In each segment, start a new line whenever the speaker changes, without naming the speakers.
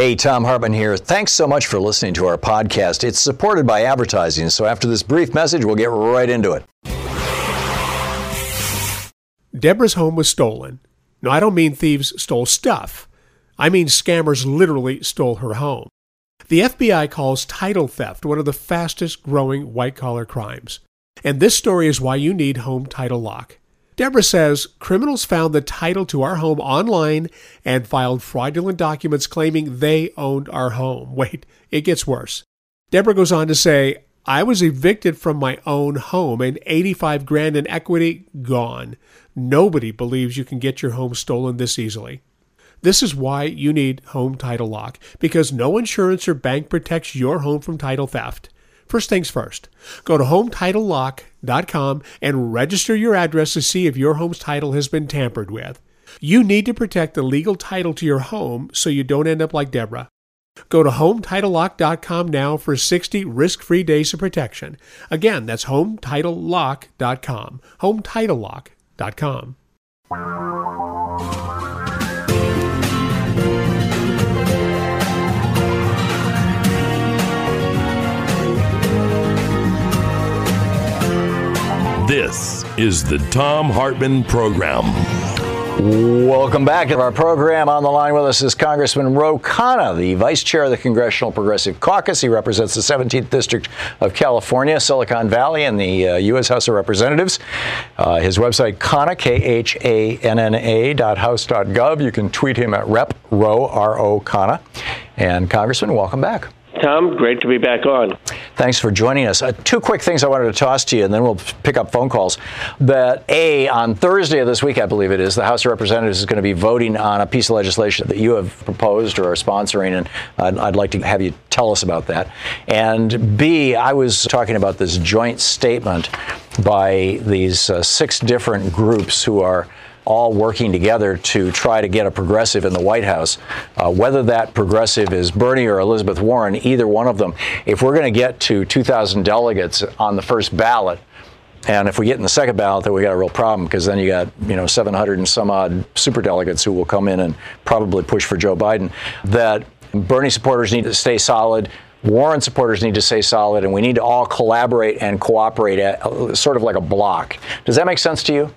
Hey, Thom Hartmann here. Thanks so much for listening to our podcast. It's supported by advertising, so after this brief message, we'll get right into it.
Deborah's home was stolen. No, I don't mean thieves stole stuff. I mean scammers literally stole her home. The FBI calls title theft one of the fastest growing white collar crimes. And this story is why you need Home Title Lock. Deborah says criminals found the title to our home online and filed fraudulent documents claiming they owned our home. Wait, it gets worse. Deborah goes on to say, I was evicted from my own home and 85 grand in equity gone. Nobody believes you can get your home stolen this easily. This is why you need Home Title Lock, because no insurance or bank protects your home from title theft. First things first, go to HometitleLock.com and register your address to see if your home's title has been tampered with. You need to protect the legal title to your home so you don't end up like Deborah. Go to HometitleLock.com now for 60 risk-free days of protection. Again, that's HometitleLock.com. HometitleLock.com.
This is the Thom Hartmann Program.
Welcome back to our program. On the line with us is Congressman Ro Khanna, the vice chair of the Congressional Progressive Caucus. He represents the 17th District of California, Silicon Valley, and the uh, U.S. House of Representatives. Uh, his website, Khanna, K-H-A-N-N-A dot house dot gov. You can tweet him at Rep. Ro, R-O, Khanna. And Congressman, welcome back.
Tom, great to be back on.
Thanks for joining us. Uh, two quick things I wanted to toss to you, and then we'll pick up phone calls. That A, on Thursday of this week, I believe it is, the House of Representatives is going to be voting on a piece of legislation that you have proposed or are sponsoring, and I'd, I'd like to have you tell us about that. And B, I was talking about this joint statement by these uh, six different groups who are all working together to try to get a progressive in the White House. Uh, whether that progressive is Bernie or Elizabeth Warren, either one of them, if we're going to get to 2,000 delegates on the first ballot, and if we get in the second ballot, then we got a real problem because then you got you know 700 and some odd super delegates who will come in and probably push for Joe Biden. That Bernie supporters need to stay solid. Warren supporters need to stay solid, and we need to all collaborate and cooperate, at, uh, sort of like a block. Does that make sense to you?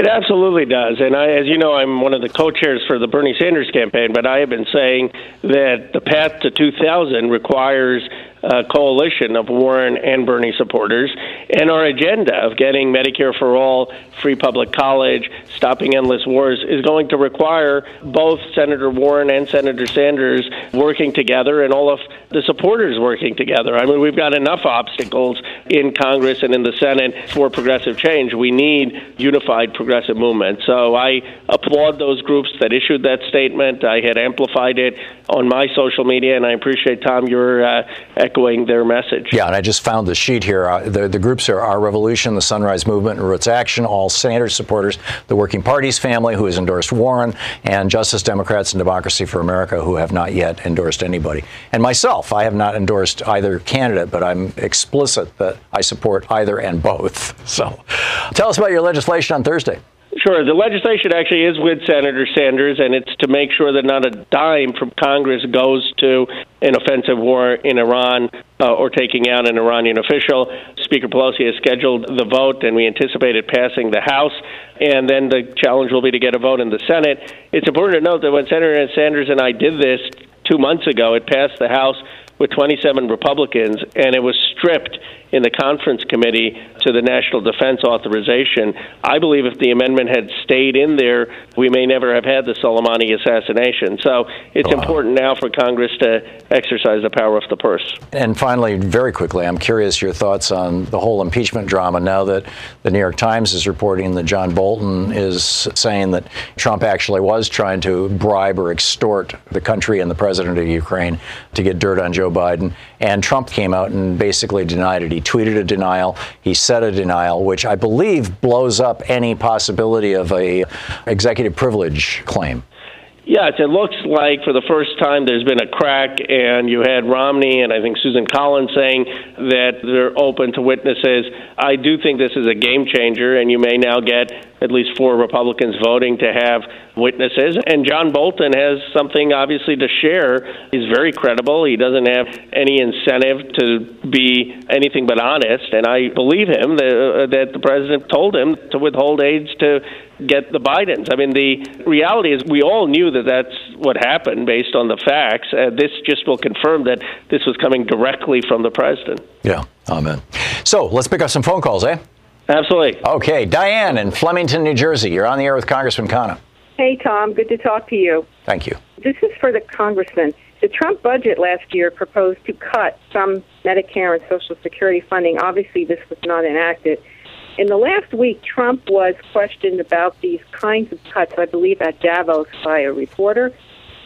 It absolutely does. And I, as you know, I'm one of the co chairs for the Bernie Sanders campaign, but I have been saying that the path to 2000 requires a coalition of Warren and Bernie supporters, and our agenda of getting Medicare for all, free public college, stopping endless wars is going to require both Senator Warren and Senator Sanders working together and all of the supporters working together. I mean, we've got enough obstacles in Congress and in the Senate for progressive change. We need unified progressive movement. So I applaud those groups that issued that statement. I had amplified it on my social media, and I appreciate, Tom, your uh, echoing their message.
Yeah, and I just found the sheet here. Uh, the, the groups are Our Revolution, the Sunrise Movement, and Roots Action, all Sanders supporters, the Working Party's family, who has endorsed Warren, and Justice Democrats and Democracy for America, who have not yet endorsed anybody. And myself, I have not endorsed either candidate, but I'm explicit that I support either and both. So tell us about your legislation on Thursday.
Sure. The legislation actually is with Senator Sanders, and it's to make sure that not a dime from Congress goes to an offensive war in Iran uh, or taking out an Iranian official. Speaker Pelosi has scheduled the vote, and we anticipate it passing the House. And then the challenge will be to get a vote in the Senate. It's important to note that when Senator Sanders and I did this two months ago. It passed the House with 27 Republicans, and it was stripped in the conference committee to the National Defense Authorization. I believe if the amendment had stayed in there, we may never have had the Soleimani assassination. So it's wow. important now for Congress to exercise the power of the purse.
And finally, very quickly, I'm curious your thoughts on the whole impeachment drama now that the New York Times is reporting that John Bolton is saying that Trump actually was trying to bribe or extort the country and the president of Ukraine to get dirt on Joe Biden. And Trump came out and basically denied it. He tweeted a denial. He said a denial, which I believe blows up any possibility of a executive privilege claim.
Yes, it looks like for the first time there's been a crack, and you had Romney and I think Susan Collins saying that they're open to witnesses. I do think this is a game changer, and you may now get at least four Republicans voting to have witnesses. And John Bolton has something obviously to share. He's very credible. He doesn't have any incentive to be anything but honest. And I believe him that, uh, the president told him to withhold aids to get the Bidens. I mean, the reality is we all knew that that's what happened based on the facts. Uh, this just will confirm that this was coming directly from the president.
Yeah, amen. So let's pick up some phone calls, eh?
Absolutely.
Okay, Diane in Flemington, New Jersey. You're on the air with Congressman Khanna.
Hey, Tom. Good to talk to you.
Thank you.
This is for the congressman. The Trump budget last year proposed to cut some Medicare and Social Security funding. Obviously, this was not enacted. In the last week, Trump was questioned about these kinds of cuts, I believe, at Davos by a reporter.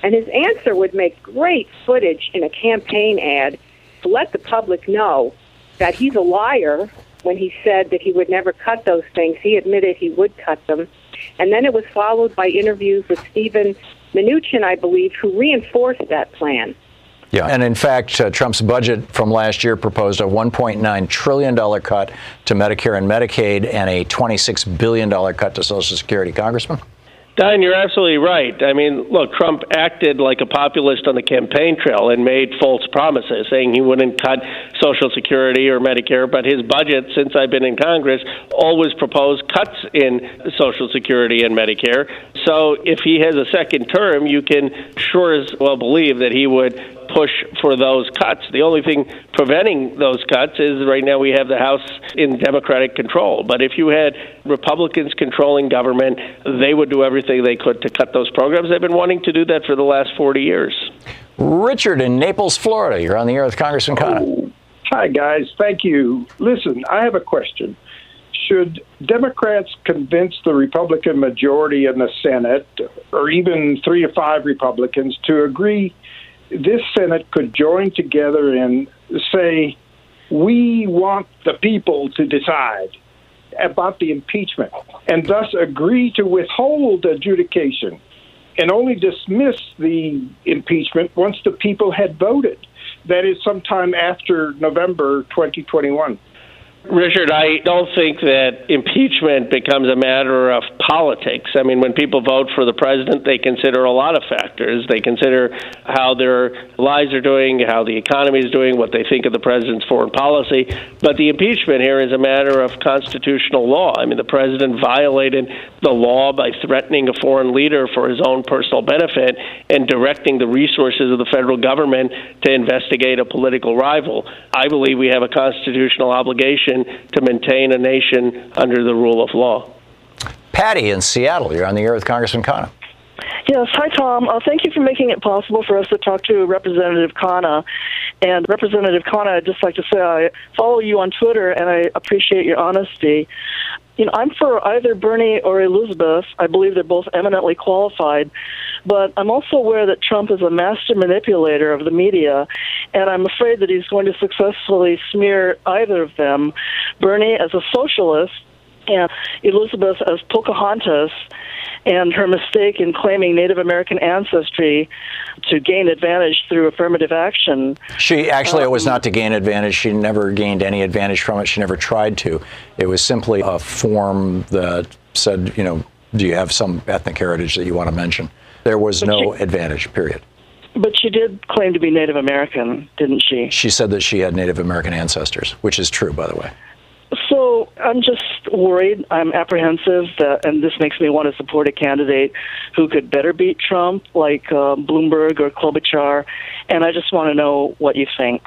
And his answer would make great footage in a campaign ad to let the public know that he's a liar when he said that he would never cut those things. He admitted he would cut them. And then it was followed by interviews with Steven Mnuchin, I believe, who reinforced that plan.
Yeah, and in fact, uh, Trump's budget from last year proposed a $1.9 trillion cut to Medicare and Medicaid and a $26 billion cut to Social Security. Congressman?
Diane, you're absolutely right. I mean, look, Trump acted like a populist on the campaign trail and made false promises, saying he wouldn't cut Social Security or Medicare, but his budget, since I've been in Congress, always proposed cuts in Social Security and Medicare. So if he has a second term, you can sure as well believe that he would push for those cuts. The only thing preventing those cuts is right now we have the House in Democratic control. But if you had Republicans controlling government, they would do everything they could to cut those programs. They've been wanting to do that for the last 40 years.
Richard in Naples, Florida. You're on the air with Congressman Khanna. Oh,
hi, guys. Thank you. Listen, I have a question. Should Democrats convince the Republican majority in the Senate, or even three to five Republicans, to agree this Senate could join together and say, we want the people to decide about the impeachment and thus agree to withhold adjudication and only dismiss the impeachment once the people had voted. That is sometime after November 2021.
Richard, I don't think that impeachment becomes a matter of politics. I mean, when people vote for the president, they consider a lot of factors. They consider how their lives are doing, how the economy is doing, what they think of the president's foreign policy. But the impeachment here is a matter of constitutional law. I mean, the president violated the law by threatening a foreign leader for his own personal benefit and directing the resources of the federal government to investigate a political rival. I believe we have a constitutional obligation to maintain a nation under the rule of law.
Patty in Seattle, you're on the air with Congressman Khanna.
Yes, hi Tom. Uh, thank you for making it possible for us to talk to Representative Khanna. And Representative Khanna, I'd just like to say I follow you on Twitter and I appreciate your honesty. You know, I'm for either Bernie or Elizabeth. I believe they're both eminently qualified. But I'm also aware that Trump is a master manipulator of the media, and I'm afraid that he's going to successfully smear either of them. Bernie as a socialist and Elizabeth as Pocahontas and her mistake in claiming Native American ancestry to gain advantage through affirmative action.
She actually, um, it was um, not to gain advantage. She never gained any advantage from it. She never tried to. It was simply a form that said, you know, do you have some ethnic heritage that you want to mention? There was no she, advantage, period.
But she did claim to be Native American, didn't she?
She said that she had Native American ancestors, which is true, by the way.
So I'm just worried. I'm apprehensive, that, and this makes me want to support a candidate who could better beat Trump, like uh, Bloomberg or Klobuchar. And I just want to know what you think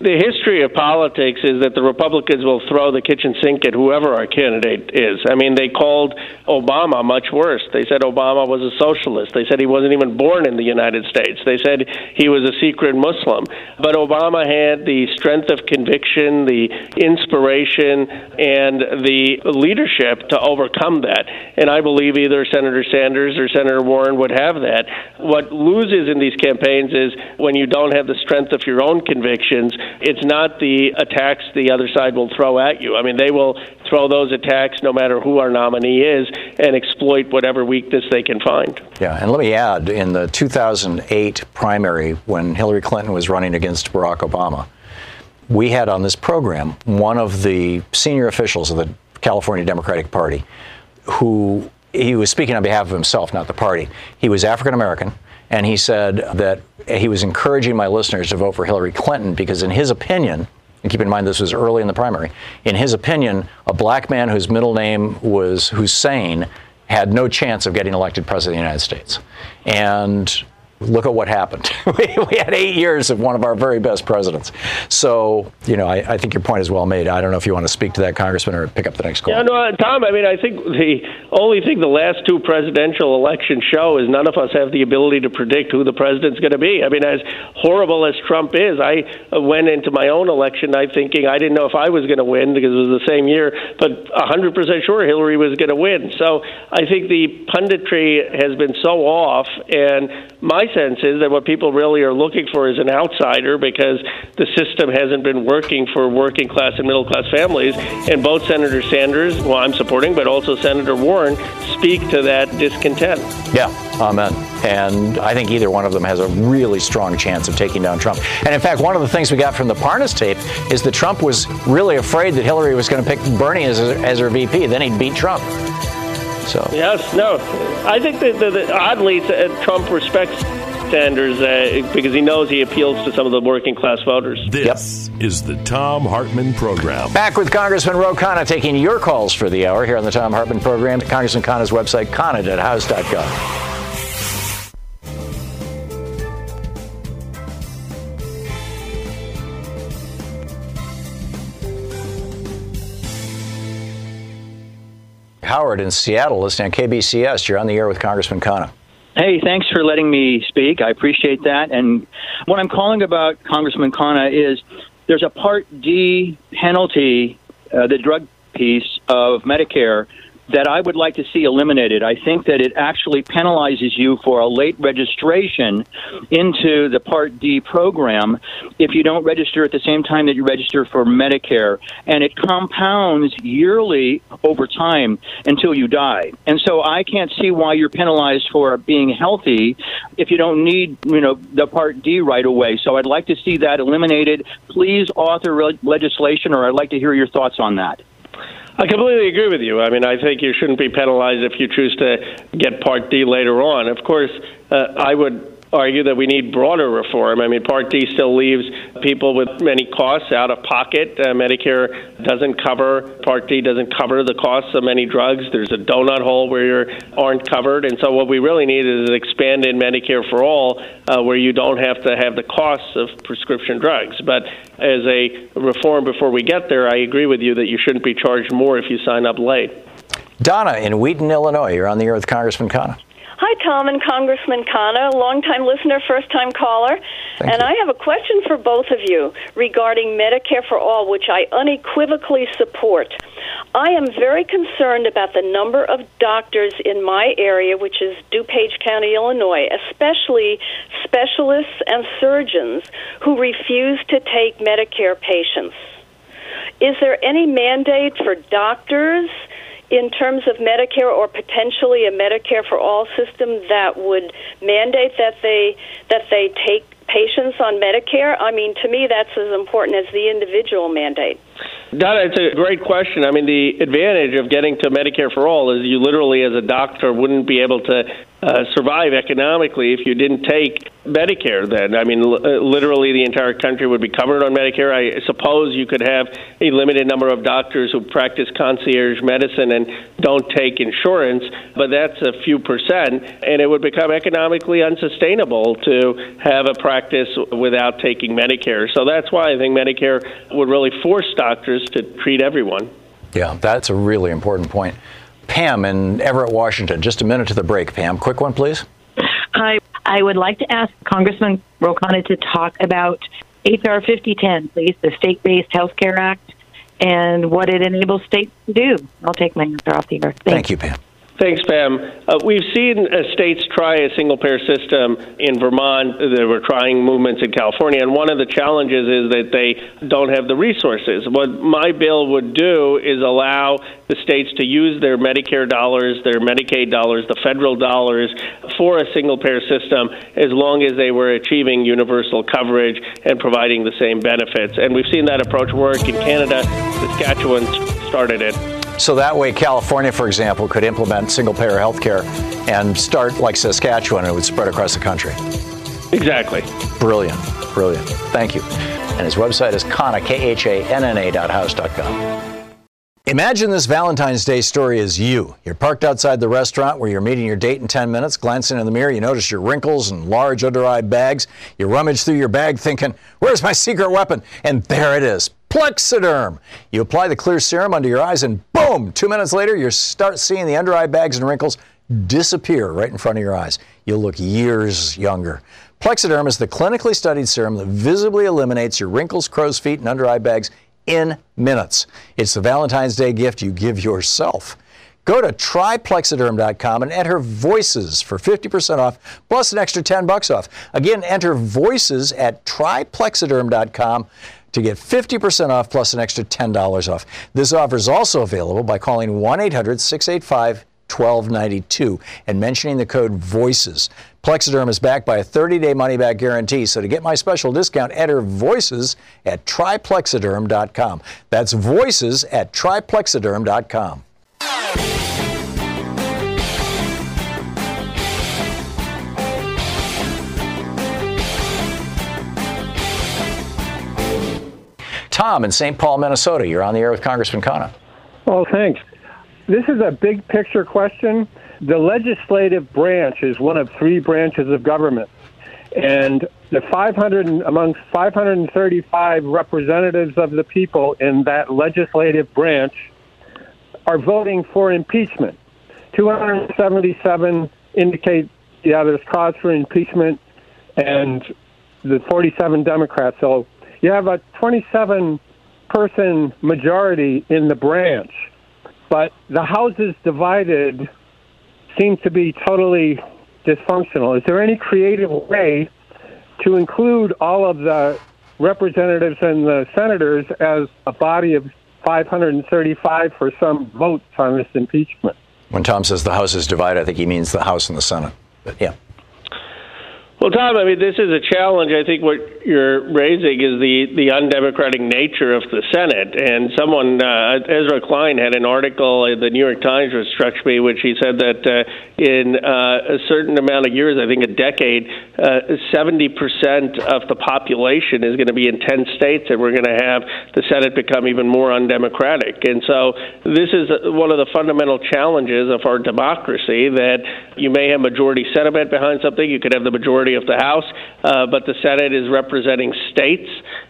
the history of politics is that the Republicans will throw the kitchen sink at whoever our candidate is. I mean, they called Obama much worse. They said Obama was a socialist. They said he wasn't even born in the United States. They said he was a secret Muslim. But Obama had the strength of conviction, the inspiration, and the leadership to overcome that. And I believe either Senator Sanders or Senator Warren would have that. What loses in these campaigns is when you don't have the strength of your own convictions it's not the attacks the other side will throw at you. I mean, they will throw those attacks no matter who our nominee is and exploit whatever weakness they can find.
Yeah, and let me add in the 2008 primary when Hillary Clinton was running against Barack Obama, we had on this program one of the senior officials of the California Democratic Party who he was speaking on behalf of himself, not the party. He was African American and he said that he was encouraging my listeners to vote for Hillary Clinton because, in his opinion, and keep in mind this was early in the primary, in his opinion, a black man whose middle name was Hussein had no chance of getting elected president of the United States. And look at what happened. we, had eight years of one of our very best presidents. So, you know, I, I, think your point is well made. I don't know if you want to speak to that, Congressman, or pick up the next call.
Yeah, no, uh, Tom, I mean, I think the only thing the last two presidential elections show is none of us have the ability to predict who the president's going to be. I mean, as horrible as Trump is, I went into my own election night thinking I didn't know if I was going to win because it was the same year, but 100% sure Hillary was going to win. So I think the punditry has been so off, and my sense is that what people really are looking for is an outsider because the system hasn't been working for working class and middle class families. And both Senator Sanders, well, I'm supporting, but also Senator Warren speak to that discontent.
Yeah, amen. And I think either one of them has a really strong chance of taking down Trump. And in fact, one of the things we got from the Parnas tape is that Trump was really afraid that Hillary was going to pick Bernie as, as her VP. Then he'd beat Trump. So
yes, no, I think that, that, that oddly uh, Trump respects Sanders uh, because he knows he appeals to some of the working class voters.
This yep. is the Thom Hartmann Program.
Back with Congressman Ro Khanna taking your calls for the hour here on the Thom Hartmann Program. Congressman Khanna's website, khanna.house.gov. Howard in Seattle, listening on KBCS. You're on the air with Congressman Khanna.
Hey, thanks for letting me speak. I appreciate that. And what I'm calling about, Congressman Khanna, is there's a Part D penalty, uh, the drug piece of Medicare that I would like to see eliminated. I think that it actually penalizes you for a late registration into the Part D program if you don't register at the same time that you register for Medicare. And it compounds yearly over time until you die. And so I can't see why you're penalized for being healthy if you don't need, you know, the Part D right away. So I'd like to see that eliminated. Please author re- legislation, or I'd like to hear your thoughts on that.
I completely agree with you. I mean, I think you shouldn't be penalized if you choose to get Part D later on. Of course, uh, I would argue that we need broader reform. I mean, Part D still leaves people with many costs out of pocket. Uh, Medicare doesn't cover, Part D doesn't cover the costs of many drugs. There's a donut hole where you aren't covered. And so, what we really need is an expanded Medicare for all uh, where you don't have to have the costs of prescription drugs. But as a reform before we get there, I agree with you that you shouldn't be charged more if you sign up late.
Donna in Wheaton, Illinois. You're on the air with Congressman Khanna.
Hi, Tom and Congressman Khanna, longtime listener, first time caller.
Thank
and
you.
I have a question for both of you regarding Medicare for All, which I unequivocally support. I am very concerned about the number of doctors in my area, which is DuPage County, Illinois, especially specialists and surgeons who refuse to take Medicare patients. Is there any mandate for doctors? In terms of Medicare or potentially a Medicare for all system that would mandate that they that they take patients on Medicare? I mean, to me, that's as important as the individual mandate.
Donna, it's a great question. I mean, the advantage of getting to Medicare for all is you literally, as a doctor, wouldn't be able to uh, survive economically if you didn't take Medicare. Then, I mean, l- literally the entire country would be covered on Medicare. I suppose you could have a limited number of doctors who practice concierge medicine and don't take insurance, but that's a few percent, and it would become economically unsustainable to have a practice without taking Medicare. So that's why I think Medicare would really force doctors to treat everyone.
Yeah, that's a really important point. Pam in Everett, Washington. Just a minute to the break, Pam. Quick one, please.
Hi. I would like to ask Congressman Ro Khanna to talk about H.R. 5010, please, the State Based Health Care Act, and what it enables states to do. I'll take my answer off the air. Thank,
Thank you, Pam.
Thanks, Pam. Uh, we've seen uh, states try a single payer system in Vermont. There were trying movements in California, and one of the challenges is that they don't have the resources. What my bill would do is allow the states to use their Medicare dollars, their Medicaid dollars, the federal dollars for a single payer system as long as they were achieving universal coverage and providing the same benefits. And we've seen that approach work in Canada. Saskatchewan started it.
So that way, California, for example, could implement single payer health care and start like Saskatchewan, and it would spread across the country.
Exactly.
Brilliant. Brilliant. Thank you. And his website is Khanna, K H A N N A dot house dot com. Imagine this Valentine's Day story is you. You're parked outside the restaurant where you're meeting your date in 10 minutes. Glancing in the mirror, you notice your wrinkles and large under eye bags. You rummage through your bag thinking, Where's my secret weapon? And there it is. Plexiderm. You apply the clear serum under your eyes, and boom, two minutes later, you start seeing the under eye bags and wrinkles disappear right in front of your eyes. You'll look years younger. Plexiderm is the clinically studied serum that visibly eliminates your wrinkles, crow's feet, and under eye bags in minutes. It's the Valentine's Day gift you give yourself. Go to tryplexiderm.com and enter voices for 50% off plus an extra 10 bucks off. Again, enter voices at tryplexiderm.com to get 50% off plus an extra $10 off. This offer is also available by calling 1 800 685 1292 and mentioning the code VOICES. Plexiderm is backed by a 30 day money back guarantee, so to get my special discount, enter VOICES at tryplexiderm.com. That's VOICES at tryplexiderm.com. Tom in St. Paul, Minnesota. You're on the air with Congressman Khanna.
Oh, thanks. This is a big picture question. The legislative branch is one of three branches of government. And the 500 among 535 representatives of the people in that legislative branch are voting for impeachment. 277 indicate, yeah, there's cause for impeachment, and the 47 Democrats. So you have a 27 person majority in the branch, but the houses divided seem to be totally dysfunctional. Is there any creative way to include all of the representatives and the senators as a body of 535 for some votes on this impeachment?
When Tom says the House is divided, I think he means the House and the Senate. But yeah.
Well, Tom, I mean, this is a challenge. I think what you're raising is the, the undemocratic nature of the Senate. And someone, uh, Ezra Klein, had an article in the New York Times which struck me, which he said that uh, in uh, a certain amount of years, I think a decade, uh, 70% of the population is going to be in 10 states, and we're going to have the Senate become even more undemocratic. And so this is one of the fundamental challenges of our democracy that you may have majority sentiment behind something, you could have the majority of the House, uh, but the Senate is representing states,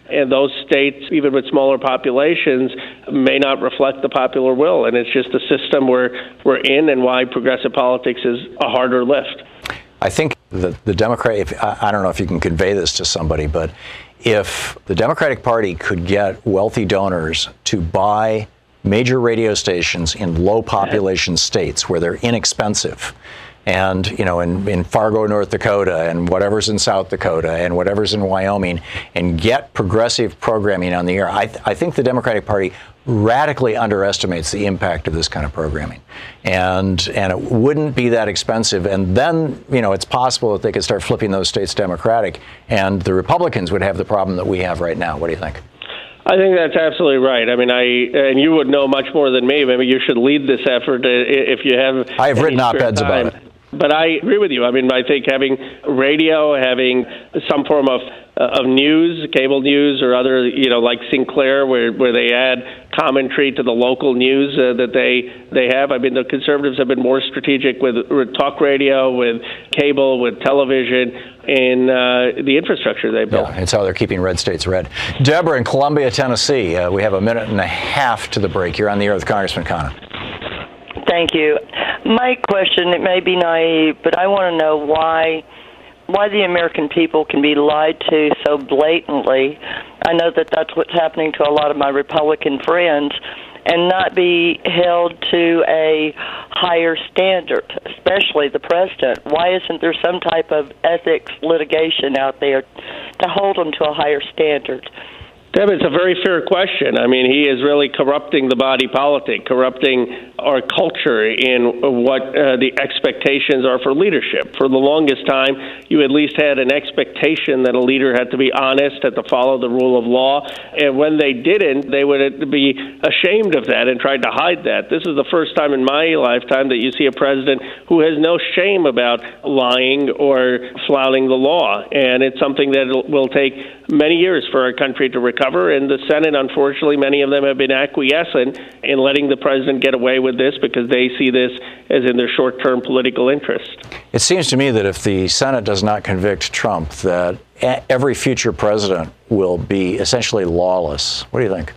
and those states, even with smaller populations, may not reflect the popular will. And it's just the system we're, we're in and why progressive politics is a harder lift.
I think the, the Democrat, if, I, I don't know if you can convey this to somebody, but if the Democratic Party could get wealthy donors to buy major radio stations in low population states where they're inexpensive, and you know in, in Fargo, North Dakota, and whatever's in South Dakota, and whatever's in Wyoming, and get progressive programming on the air. I, th- I think the Democratic Party radically underestimates the impact of this kind of programming, and and it wouldn't be that expensive. And then you know it's possible that they could start flipping those states Democratic, and the Republicans would have the problem that we have right now. What do you think?
I think that's absolutely right. I mean, I and you would know much more than me. Maybe you should lead this effort if you have.
I have written op-eds about it
But I agree with you. I mean, I think having radio, having some form of uh, of news, cable news, or other, you know, like Sinclair, where where they add commentary to the local news uh, that they they have. I mean, the conservatives have been more strategic with, with talk radio, with cable, with television, and uh, the infrastructure they built.
Yeah, it's how they're keeping red states red. Deborah in Columbia, Tennessee. Uh, we have a minute and a half to the break. You're on the air with Congressman Khanna.
Thank you. My question, it may be naive, but I want to know why why the American people can be lied to so blatantly. I know that that's what's happening to a lot of my Republican friends and not be held to a higher standard, especially the president. Why isn't there some type of ethics litigation out there to hold them to a higher standard?
Deb, it's a very fair question. I mean, he is really corrupting the body politic, corrupting our culture in what uh, the expectations are for leadership. For the longest time, you at least had an expectation that a leader had to be honest, had to follow the rule of law. And when they didn't, they would be ashamed of that and tried to hide that. This is the first time in my lifetime that you see a president who has no shame about lying or flouting the law. And it's something that will take many years for our country to recover. Cover and the Senate, unfortunately, many of them have been acquiescent in letting the president get away with this because they see this as in their short term political interest.
It seems to me that if the Senate does not convict Trump, that every future president will be essentially lawless. What do you think?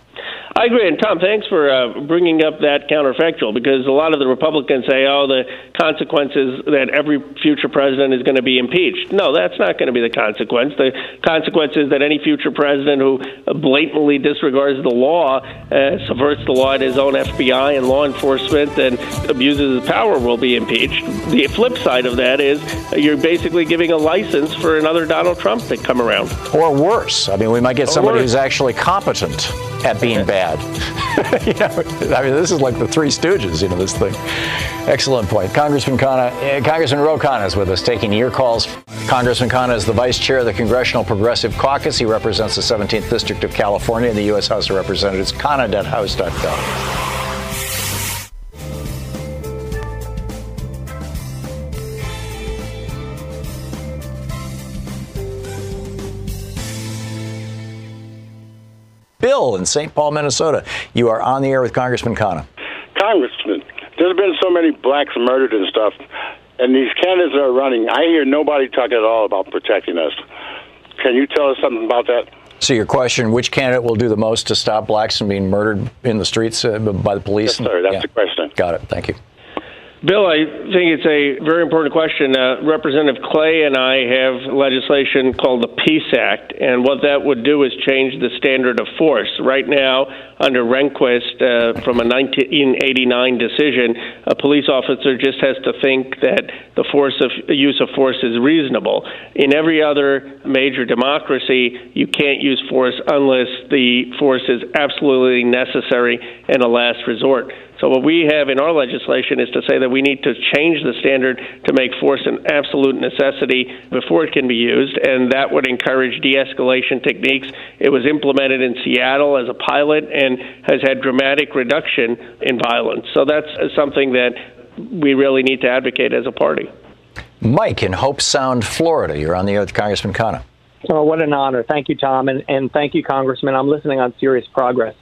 I agree. And Tom, thanks for uh, bringing up that counterfactual because a lot of the Republicans say, oh, the consequences that every future president is going to be impeached. No, that's not going to be the consequence. The consequence is that any future president who blatantly disregards the law, uh, subverts the law at his own FBI and law enforcement, and abuses his power will be impeached. The flip side of that is you're basically giving a license for another Donald Trump to come around.
Or worse. I mean, we might get
Or
somebody
worse.
who's actually competent at being bad. you know, I mean, this is like the Three Stooges, you know, this thing. Excellent point. Congressman Khanna, uh, Congressman Ro Khanna is with us, taking your calls. Congressman Khanna is the vice chair of the Congressional Progressive Caucus. He represents the 17th District of California in the U.S. House of Representatives. Khanna.house.gov. Bill in St. Paul, Minnesota. You are on the air with Congressman Khanna.
Congressman, there's been so many blacks murdered and stuff, and these candidates are running, I hear nobody talking at all about protecting us. Can you tell us something about that?
So your question, which candidate will do the most to stop blacks from being murdered in the streets uh, by the police?
Yes, sir. That's the question.
Got it. Thank you.
Bill, I think it's a very important question. Uh, Representative Clay and I have legislation called the Peace Act, and what that would do is change the standard of force. Right now, under Rehnquist, uh, from a 1989 decision, a police officer just has to think that the force of use of force is reasonable. In every other major democracy, you can't use force unless the force is absolutely necessary and a last resort. So what we have in our legislation is to say that we need to change the standard to make force an absolute necessity before it can be used, and that would encourage de-escalation techniques. It was implemented in Seattle as a pilot and has had dramatic reduction in violence. So that's uh, something that we really need to advocate as a party.
Mike in Hobe Sound, Florida. You're on the air with Congressman Khanna.
Oh, what an honor. Thank you, Tom, and, and thank you, Congressman. I'm listening on Sirius Progress.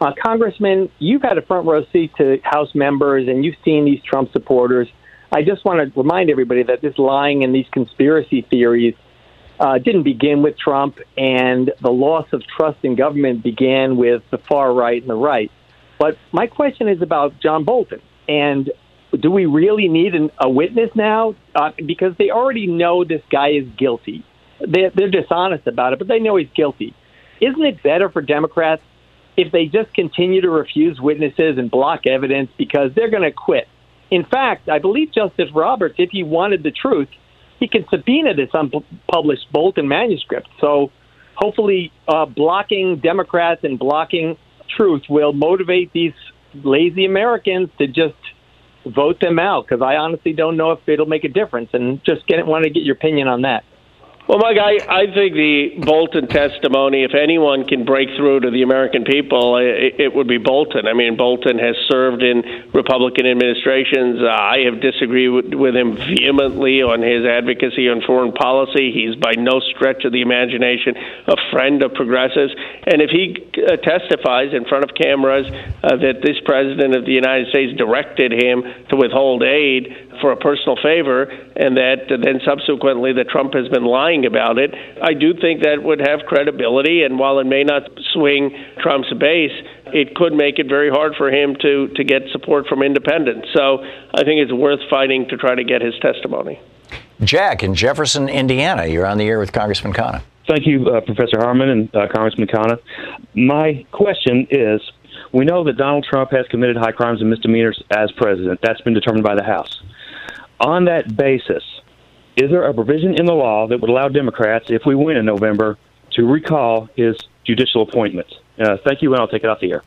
Uh, Congressman, you've had a front row seat to House members, and you've seen these Trump supporters. I just want to remind everybody that this lying and these conspiracy theories uh, didn't begin with Trump, and the loss of trust in government began with the far right and the right. But my question is about John Bolton. And do we really need an, a witness now? Uh, because they already know this guy is guilty. They're, they're dishonest about it, but they know he's guilty. Isn't it better for Democrats if they just continue to refuse witnesses and block evidence because they're going to quit? In fact, I believe Justice Roberts, if he wanted the truth, he could subpoena this unpublished Bolton manuscript. So hopefully, uh, blocking Democrats and blocking truth will motivate these lazy Americans to just vote them out because I honestly don't know if it'll make a difference. And just get, want to get your opinion on that.
Well, Mike, I, I think the Bolton testimony, if anyone can break through to the American people, it, it would be Bolton. I mean, Bolton has served in Republican administrations. Uh, I have disagreed with, with him vehemently on his advocacy on foreign policy. He's by no stretch of the imagination a friend of progressives. And if he uh, testifies in front of cameras uh, that this president of the United States directed him to withhold aid for a personal favor, and that then subsequently that Trump has been lying about it, I do think that would have credibility. And while it may not swing Trump's base, it could make it very hard for him to, to get support from independents. So I think it's worth fighting to try to get his testimony.
Jack in Jefferson, Indiana, you're on the air with Congressman Khanna.
Thank you, uh, Professor Harmon and uh, Congressman Khanna. My question is we know that Donald Trump has committed high crimes and misdemeanors as president. That's been determined by the House. On that basis, is there a provision in the law that would allow Democrats, if we win in November, to recall his judicial appointments? Uh, thank you, and I'll take it off the air.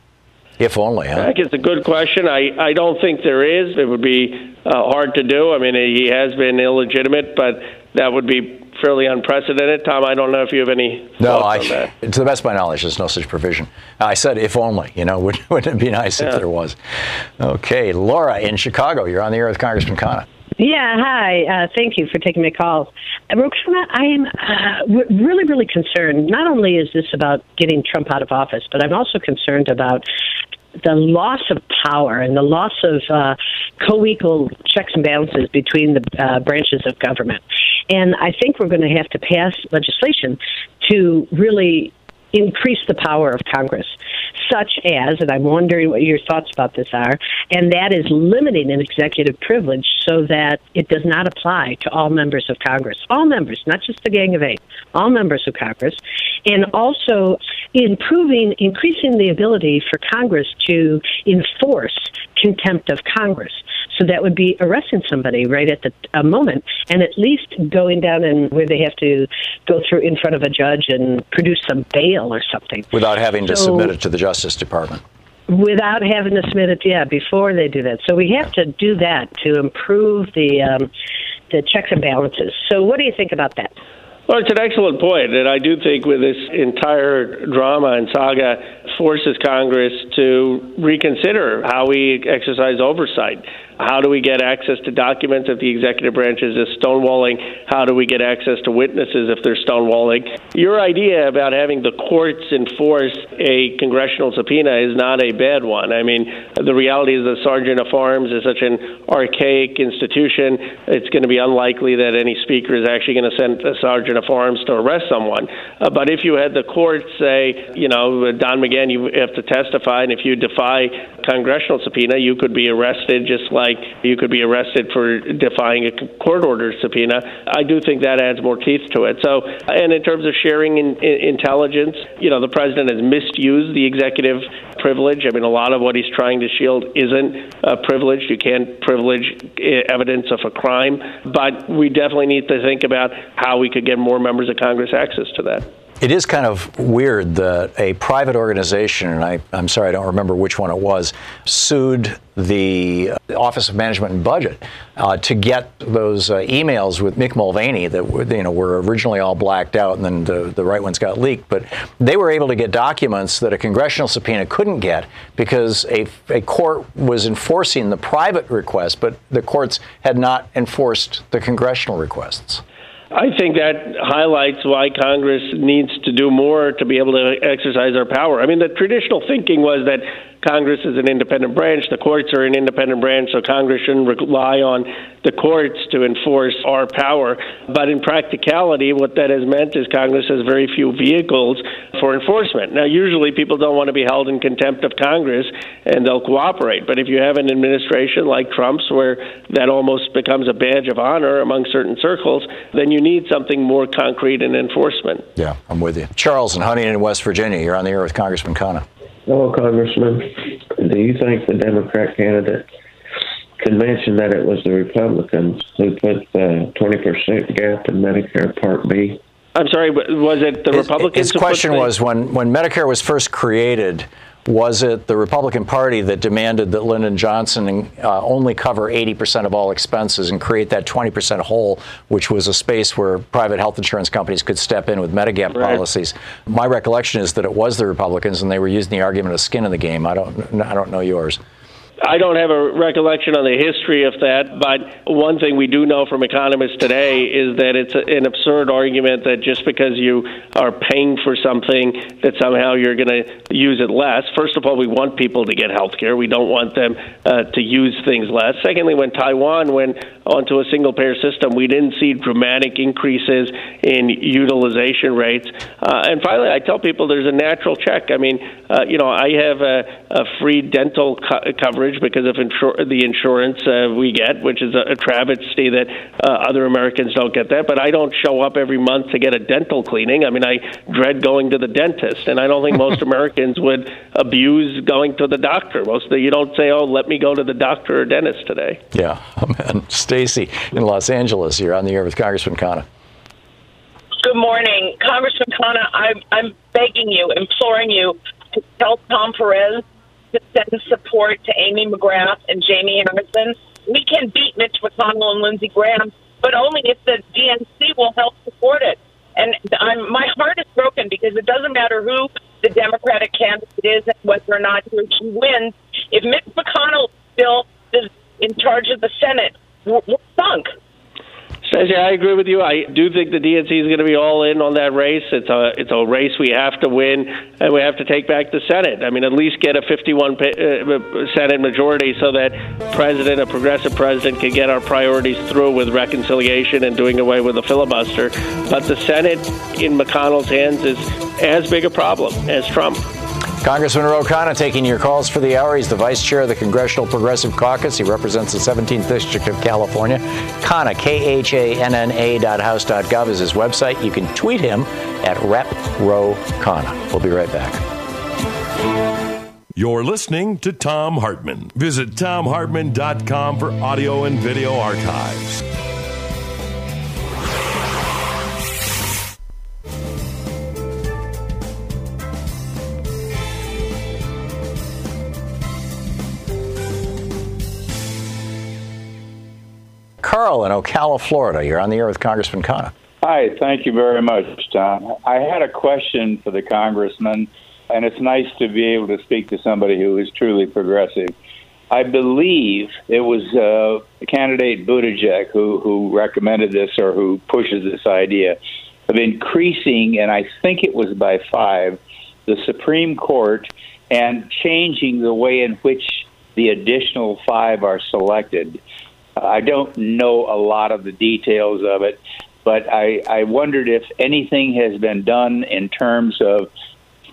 If only, huh?
I think it's a good question. I, I don't think there is. It would be uh, hard to do. I mean, he has been illegitimate, but that would be fairly unprecedented. Tom, I don't know if you have any
no,
I,
on that. To the best of my knowledge, there's no such provision. I said if only, you know, wouldn't, wouldn't it be nice yeah. if there was? Okay, Laura in Chicago, you're on the air with Congressman Khanna.
Yeah, hi. Uh, thank you for taking my call. Uh, I am uh, really, really concerned. Not only is this about getting Trump out of office, but I'm also concerned about the loss of power and the loss of uh, co-equal checks and balances between the uh, branches of government. And I think we're going to have to pass legislation to really increase the power of Congress such as, and I'm wondering what your thoughts about this are, and that is limiting an executive privilege so that it does not apply to all members of Congress. All members, not just the Gang of Eight, all members of Congress. And also improving, increasing the ability for Congress to enforce contempt of Congress. So that would be arresting somebody right at the a moment, and at least going down and where they have to go through in front of a judge and produce some bail or something
without having to so, submit it to the Justice Department.
Without having to submit it, yeah, before they do that. So we have to do that to improve the um, the checks and balances. So what do you think about that?
Well, it's an excellent point, and I do think with this entire drama and saga forces Congress to reconsider how we exercise oversight. How do we get access to documents if the executive branch is stonewalling? How do we get access to witnesses if they're stonewalling? Your idea about having the courts enforce a congressional subpoena is not a bad one. I mean, the reality is the Sergeant of Arms is such an archaic institution. It's going to be unlikely that any speaker is actually going to send a Sergeant of Arms to arrest someone. Uh, but if you had the courts say, you know, Don McGahn, you have to testify, and if you defy congressional subpoena, you could be arrested just like like you could be arrested for defying a court order subpoena. I do think that adds more teeth to it. So, and in terms of sharing in, in intelligence, you know, the president has misused the executive privilege. I mean, a lot of what he's trying to shield isn't uh, privileged. You can't privilege uh, evidence of a crime, but we definitely need to think about how we could get more members of Congress access to that.
It is kind of weird that a private organization, and I, am sorry, I don't remember which one it was, sued the Office of Management and Budget uh, to get those uh, emails with Mick Mulvaney that were, you know were originally all blacked out, and then the, the right ones got leaked. But they were able to get documents that a congressional subpoena couldn't get because a, a court was enforcing the private request, but the courts had not enforced the congressional requests.
I think that highlights why Congress needs to do more to be able to exercise our power. I mean, the traditional thinking was that Congress is an independent branch, the courts are an independent branch, so Congress shouldn't rely on the courts to enforce our power. But in practicality, what that has meant is Congress has very few vehicles for enforcement. Now, usually people don't want to be held in contempt of Congress and they'll cooperate. But if you have an administration like Trump's where that almost becomes a badge of honor among certain circles, then you need something more concrete in enforcement.
Yeah, I'm with you. Charles in Huntington, West Virginia, you're on the air with Congressman Khanna.
Hello, Congressman. Do you think the Democrat candidate could mention that it was the Republicans who put the 20% gap in Medicare Part B?
I'm sorry, was it the
his,
Republicans?
His question was when, when Medicare was first created, was it the Republican Party that demanded that Lyndon Johnson uh, only cover 80% of all expenses and create that 20% hole, which was a space where private health insurance companies could step in with Medigap right. policies? My recollection is that it was the Republicans, and they were using the argument of skin in the game. I don't, I don't know yours.
I don't have a recollection on the history of that, but one thing we do know from economists today is that it's an absurd argument that just because you are paying for something that somehow you're going to use it less. First of all, we want people to get health care. We don't want them uh, to use things less. Secondly, when Taiwan went onto a single payer system, we didn't see dramatic increases in utilization rates. Uh, and finally, I tell people there's a natural check. I mean, uh, you know, I have a, a free dental co- coverage coverage because of insur- the insurance uh, we get, which is a, a travesty that uh, other Americans don't get that. But I don't show up every month to get a dental cleaning. I mean, I dread going to the dentist, and I don't think most Americans would abuse going to the doctor. Most of you don't say, "Oh, let me go to the doctor or dentist today."
Yeah, and Stacy in Los Angeles, you're on the air with Congressman Khanna.
Good morning, Congressman Khanna. I'm, I'm begging you, imploring you to tell Tom Perez to send support to Amy McGrath and Jamie Harrison. We can beat Mitch McConnell and Lindsey Graham, but only if the DNC will help support it. And I'm, my heart is broken because it doesn't matter who the Democratic candidate is and whether or not he wins. If Mitch McConnell still is in charge of the Senate, we're, we're sunk.
Stacey, I agree with you. I do think the DNC is going to be all in on that race. It's a it's a race we have to win, and we have to take back the Senate. I mean, at least get a 51 uh, Senate majority so that president, a progressive president, can get our priorities through with reconciliation and doing away with the filibuster. But the Senate in McConnell's hands is as big a problem as Trump.
Congressman Ro Khanna taking your calls for the hour. He's the vice chair of the Congressional Progressive Caucus. He represents the 17th District of California. Khanna, K-H-A-N-N-A dot house dot gov is his website. You can tweet him at Rep Ro Khanna. We'll be right back.
You're listening to Thom Hartmann. Visit thomhartmann.com for audio and video archives.
In Ocala, Florida. You're on the air with Congressman Khanna.
Hi, thank you very much, Thom. I had a question for the congressman, and it's nice to be able to speak to somebody who is truly progressive. I believe it was uh, candidate Buttigieg who, who recommended this or who pushes this idea of increasing, and I think it was by five, the Supreme Court and changing the way in which the additional five are selected. I don't know a lot of the details of it, but I, I wondered if anything has been done in terms of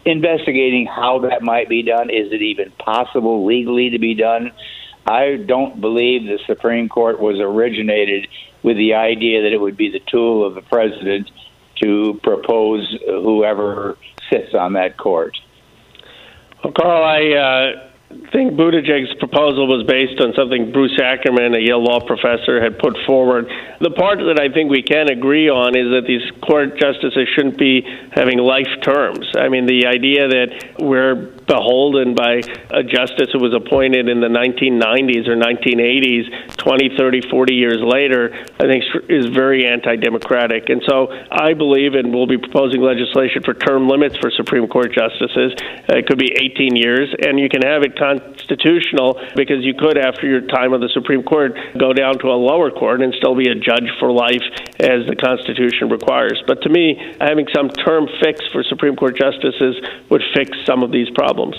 investigating how that might be done. Is it even possible legally to be done? I don't believe the Supreme Court was originated with the idea that it would be the tool of the president to propose whoever sits on that court.
Well, Carl, I. Uh think Buttigieg's proposal was based on something Bruce Ackerman, a Yale law professor, had put forward. The part that I think we can agree on is that these court justices shouldn't be having life terms. I mean, the idea that we're beholden by a justice who was appointed in the 1990s or 1980s, 20, 30, 40 years later, I think is very anti democratic. And so I believe, and we'll be proposing legislation for term limits for Supreme Court justices. It could be 18 years, and you can have it constitutional because you could, after your time on the Supreme Court, go down to a lower court and still be a judge for life as the Constitution requires. But to me, having some term fix for Supreme Court justices would fix some of these problems.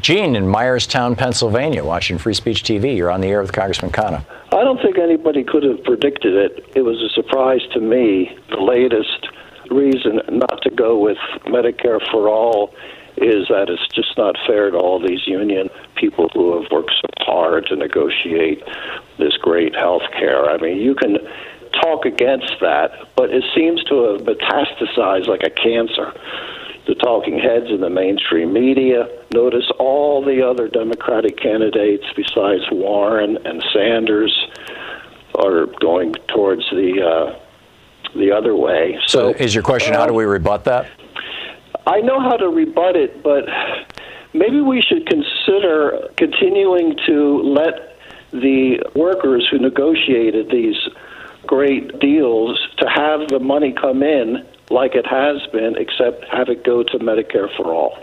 Gene in Myerstown, Pennsylvania, watching Free Speech TV. You're on the air with Congressman Khanna.
I don't think anybody could have predicted it. It was a surprise to me. The latest reason not to go with Medicare for all is that it's just not fair to all these union people who have worked so hard to negotiate this great health care. I mean, you can talk against that, but it seems to have metastasized like a cancer. The talking heads in the mainstream media. Notice all the other Democratic candidates besides Warren and Sanders are going towards the uh, the other way.
So, so is your question, uh, how do we rebut that?
I know how to rebut it, but maybe we should consider continuing to let the workers who negotiated these great deals to have the money come in like it has been, except have it go to Medicare for all.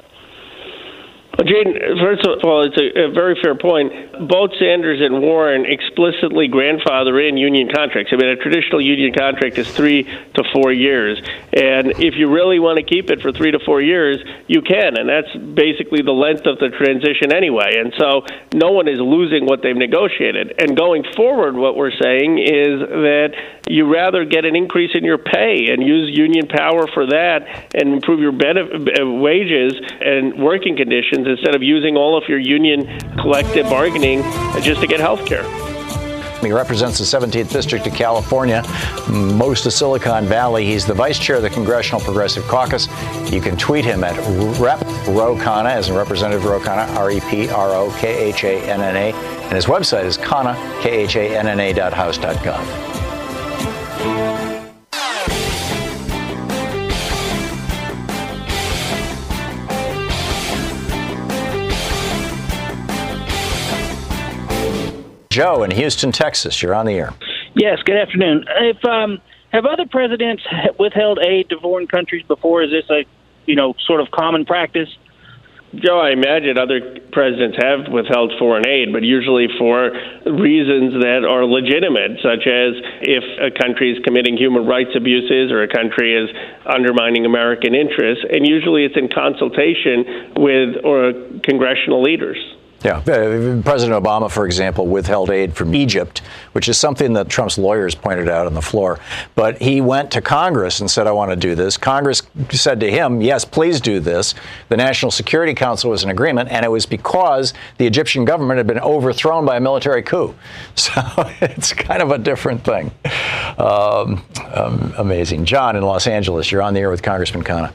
Well, Jane, first of all, it's a, a, very fair point. Both Sanders and Warren explicitly grandfather in union contracts. I mean, a traditional union contract is three to four years. And if you really want to keep it for three to four years, you can. And that's basically the length of the transition anyway. And so no one is losing what they've negotiated. And going forward, what we're saying is that you rather get an increase in your pay and use union power for that and improve your benefit, uh, wages and working conditions instead of using all of your union collective bargaining just to get health care.
He represents the 17th District of California, most of Silicon Valley. He's the vice chair of the Congressional Progressive Caucus. You can tweet him at Rep Ro Khanna, as in Representative Ro Khanna, R E P R O K H A N N A. And his website is Khanna, K H A N N A dot house dot gov. Joe in Houston, Texas. You're on the air.
Yes. Good afternoon. If um, have other presidents withheld aid to foreign countries before? Is this a you know sort of common practice?
Joe, I imagine other presidents have withheld foreign aid, but usually for reasons that are legitimate, such as if a country is committing human rights abuses or a country is undermining American interests, and usually it's in consultation with or congressional leaders.
Yeah. Uh, President Obama, for example, withheld aid from Egypt, which is something that Trump's lawyers pointed out on the floor. But he went to Congress and said, I want to do this. Congress said to him, Yes, please do this. The National Security Council was in agreement, and it was because the Egyptian government had been overthrown by a military coup. So it's kind of a different thing. Um, um, amazing. John in Los Angeles, you're on the air with Congressman Khanna.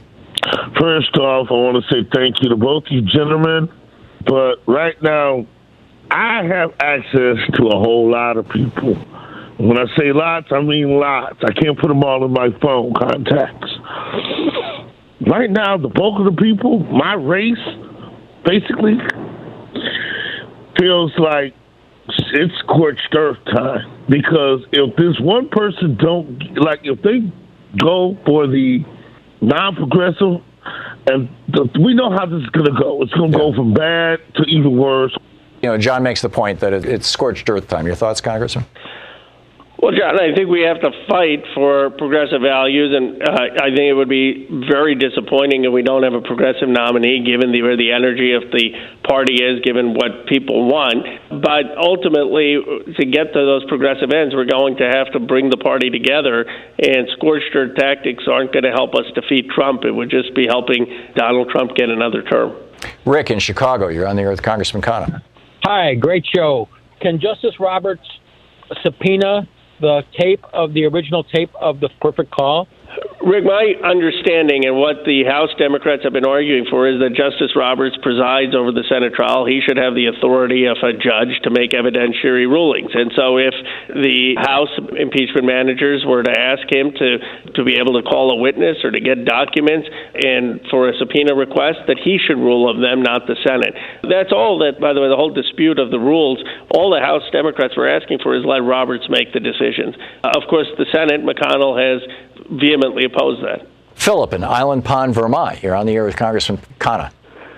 First off, I want to say thank you to both you gentlemen but right now, I have access to a whole lot of people. When I say lots, I mean lots. I can't put them all in my phone contacts. Right now, the bulk of the people, my race, basically, feels like it's scorched earth time. Because if this one person don't like, if they go for the non-progressive and the, we know how this is going to go. It's going to yeah. go from bad to even worse.
You know, John makes the point that it, it's scorched earth time. Your thoughts, Congressman?
Well, John, I think we have to fight for progressive values, and uh, I think it would be very disappointing if we don't have a progressive nominee, given the, where the energy of the party is, given what people want. But ultimately, to get to those progressive ends, we're going to have to bring the party together, and scorched earth tactics aren't going to help us defeat Trump. It would just be helping Donald Trump get another term.
Rick in Chicago, you're on the air with Congressman Khanna.
Hi, great show. Can Justice Roberts subpoena the tape of the original tape of the perfect call?
Rick, my understanding and what the House Democrats have been arguing for is that Justice Roberts presides over the Senate trial. He should have the authority of a judge to make evidentiary rulings. And so if the House impeachment managers were to ask him to, to be able to call a witness or to get documents and for a subpoena request, that he should rule of them, not the Senate. That's all that, by the way, the whole dispute of the rules, all the House Democrats were asking for is let Roberts make the decisions. Uh, of course, the Senate, McConnell has vehemently oppose that.
Philip in Island Pond, Vermont. You're on the air with Congressman Khanna.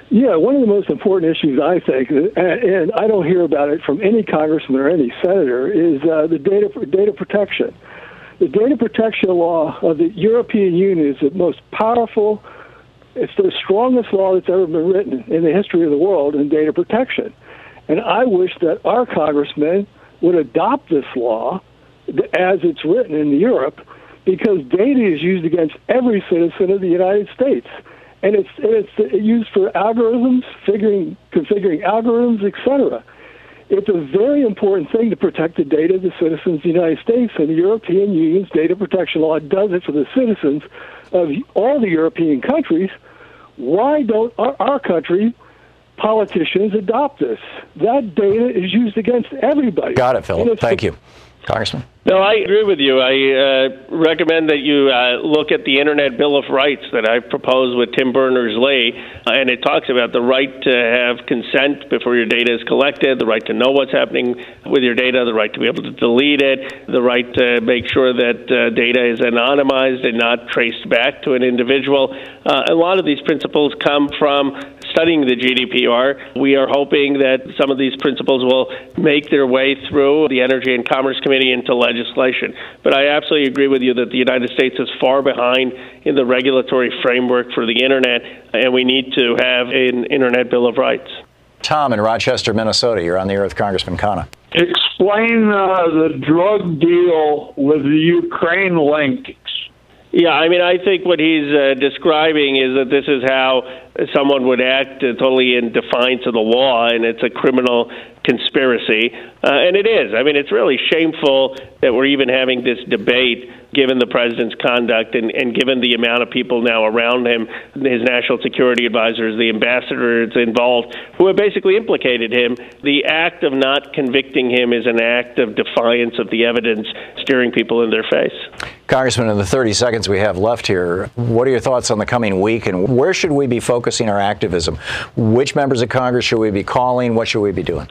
Yeah, one of the most important issues I think, and I don't hear about it from any congressman or any senator, is uh, the data data protection. The data protection law of the European Union is the most powerful. It's the strongest law that's ever been written in the history of the world in data protection. And I wish that our congressmen would adopt this law as it's written in Europe because data is used against every citizen of the United States, and it's it's used for algorithms, figuring, configuring algorithms, etc. It's a very important thing to protect the data of the citizens of the United States, and the European Union's data protection law does it for the citizens of all the European countries. Why don't our, our country politicians adopt this? That data is used against everybody.
Got it, Philip. Thank you Congressman?
No, I agree with you. I uh, recommend that you uh, look at the Internet Bill of Rights that I've proposed with Tim Berners Lee, uh, and it talks about the right to have consent before your data is collected, the right to know what's happening with your data, the right to be able to delete it, the right to make sure that uh, data is anonymized and not traced back to an individual. Uh, a lot of these principles come from studying the GDPR. We are hoping that some of these principles will make their way through the Energy and Commerce Committee into legislation. But I absolutely agree with you that the United States is far behind in the regulatory framework for the Internet, and we need to have an Internet Bill of Rights.
Tom in Rochester, Minnesota. You're on the air with Congressman Khanna.
Explain uh, the drug deal with the Ukraine link.
Yeah, I mean, I think what he's uh, describing is that this is how someone would act uh, totally in defiance of the law, and it's a criminal conspiracy. Uh, and it is. I mean, it's really shameful that we're even having this debate given the president's conduct and, and given the amount of people now around him, his national security advisors, the ambassadors involved, who have basically implicated him. The act of not convicting him is an act of defiance of the evidence staring people in their face.
Congressman, in the 30 seconds we have left here, what are your thoughts on the coming week and where should we be focusing our activism? Which members of Congress should we be calling? What should we be doing?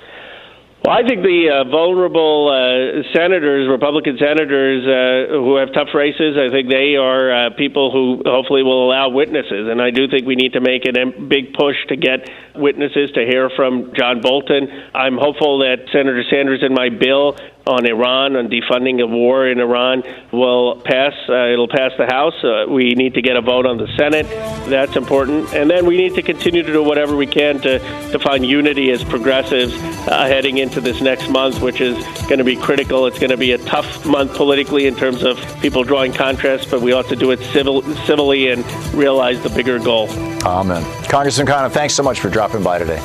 Well, I think the uh, vulnerable uh, senators, Republican senators uh, who have tough races, I think they are uh, people who hopefully will allow witnesses. And I do think we need to make a big push to get witnesses to hear from John Bolton. I'm hopeful that Senator Sanders in my bill on Iran, on defunding of war in Iran, will pass. Uh, it'll pass the House. Uh, we need to get a vote on the Senate. That's important. And then we need to continue to do whatever we can to, to find unity as progressives uh, heading into this next month, which is going to be critical. It's going to be a tough month politically in terms of people drawing contrasts, but we ought to do it civil, civilly and realize the bigger goal.
Amen. Congressman Khanna, thanks so much for dropping by today.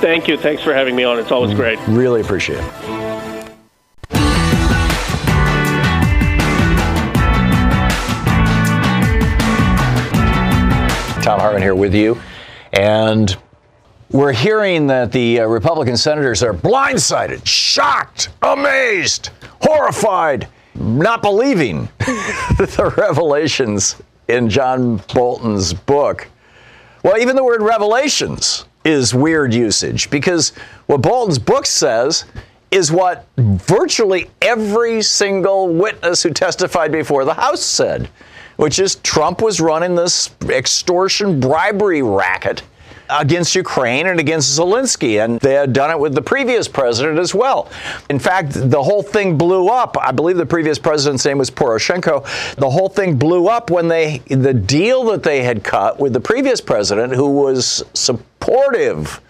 Thank you. Thanks for having me on. It's always great.
Really appreciate it. Thom Hartmann here with you. And we're hearing that the uh, Republican senators are blindsided, shocked, amazed, horrified, not believing the revelations in John Bolton's book. Well, even the word revelations is weird usage because what Bolton's book says is what virtually every single witness who testified before the House said which is Trump was running this extortion bribery racket against Ukraine and against Zelensky, and they had done it with the previous president as well. In fact, the whole thing blew up. I believe the previous president's name was Poroshenko. The whole thing blew up when they the deal that they had cut with the previous president, who was supportive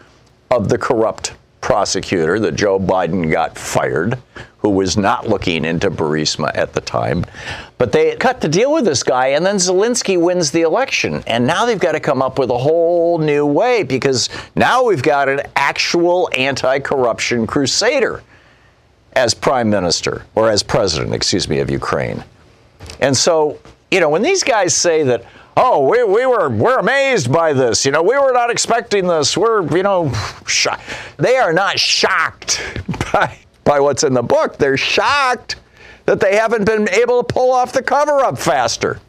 of the corrupt prosecutor that Joe Biden got fired, who was not looking into Burisma at the time. But they cut the deal with this guy, and then Zelensky wins the election. And now they've got to come up with a whole new way because now we've got an actual anti corruption crusader as prime minister, or as president, excuse me, of Ukraine. And so, you know, when these guys say that, oh, we, we were we're amazed by this. You know, we were not expecting this. We're you know, shocked. They are not shocked by by what's in the book. They're shocked that they haven't been able to pull off the cover up faster.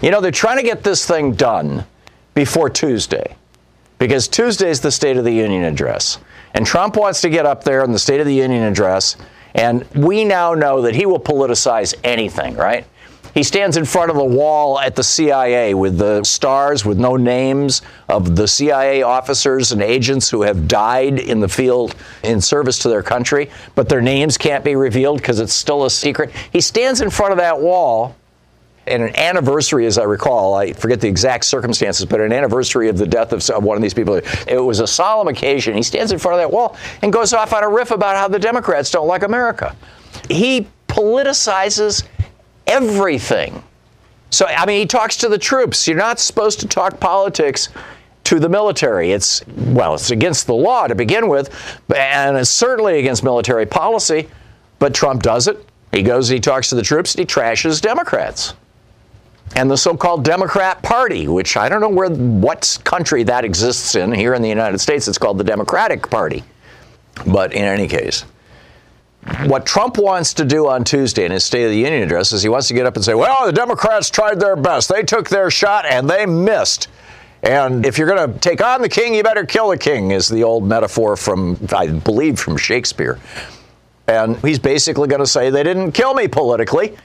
You know, they're trying to get this thing done before Tuesday because Tuesday is the State of the Union address. And Trump wants to get up there in the State of the Union address, and we now know that he will politicize anything, right? He stands in front of the wall at the CIA with the stars with no names of the CIA officers and agents who have died in the field in service to their country, but their names can't be revealed because it's still a secret. He stands in front of that wall and an anniversary, as I recall, I forget the exact circumstances, but an anniversary of the death of one of these people. It was a solemn occasion. He stands in front of that wall and goes off on a riff about how the Democrats don't like America. He politicizes everything. So, I mean, he talks to the troops. You're not supposed to talk politics to the military. It's, well, it's against the law to begin with, and it's certainly against military policy, but Trump does it. He goes, and he talks to the troops, and he trashes Democrats. And the so called Democrat Party, which I don't know where, what country that exists in. Here in the United States, it's called the Democratic Party. But in any case, what Trump wants to do on Tuesday in his State of the Union address is he wants to get up and say, well, the Democrats tried their best. They took their shot and they missed. And if you're going to take on the king, you better kill the king, is the old metaphor from, I believe, from Shakespeare. And he's basically going to say, they didn't kill me politically.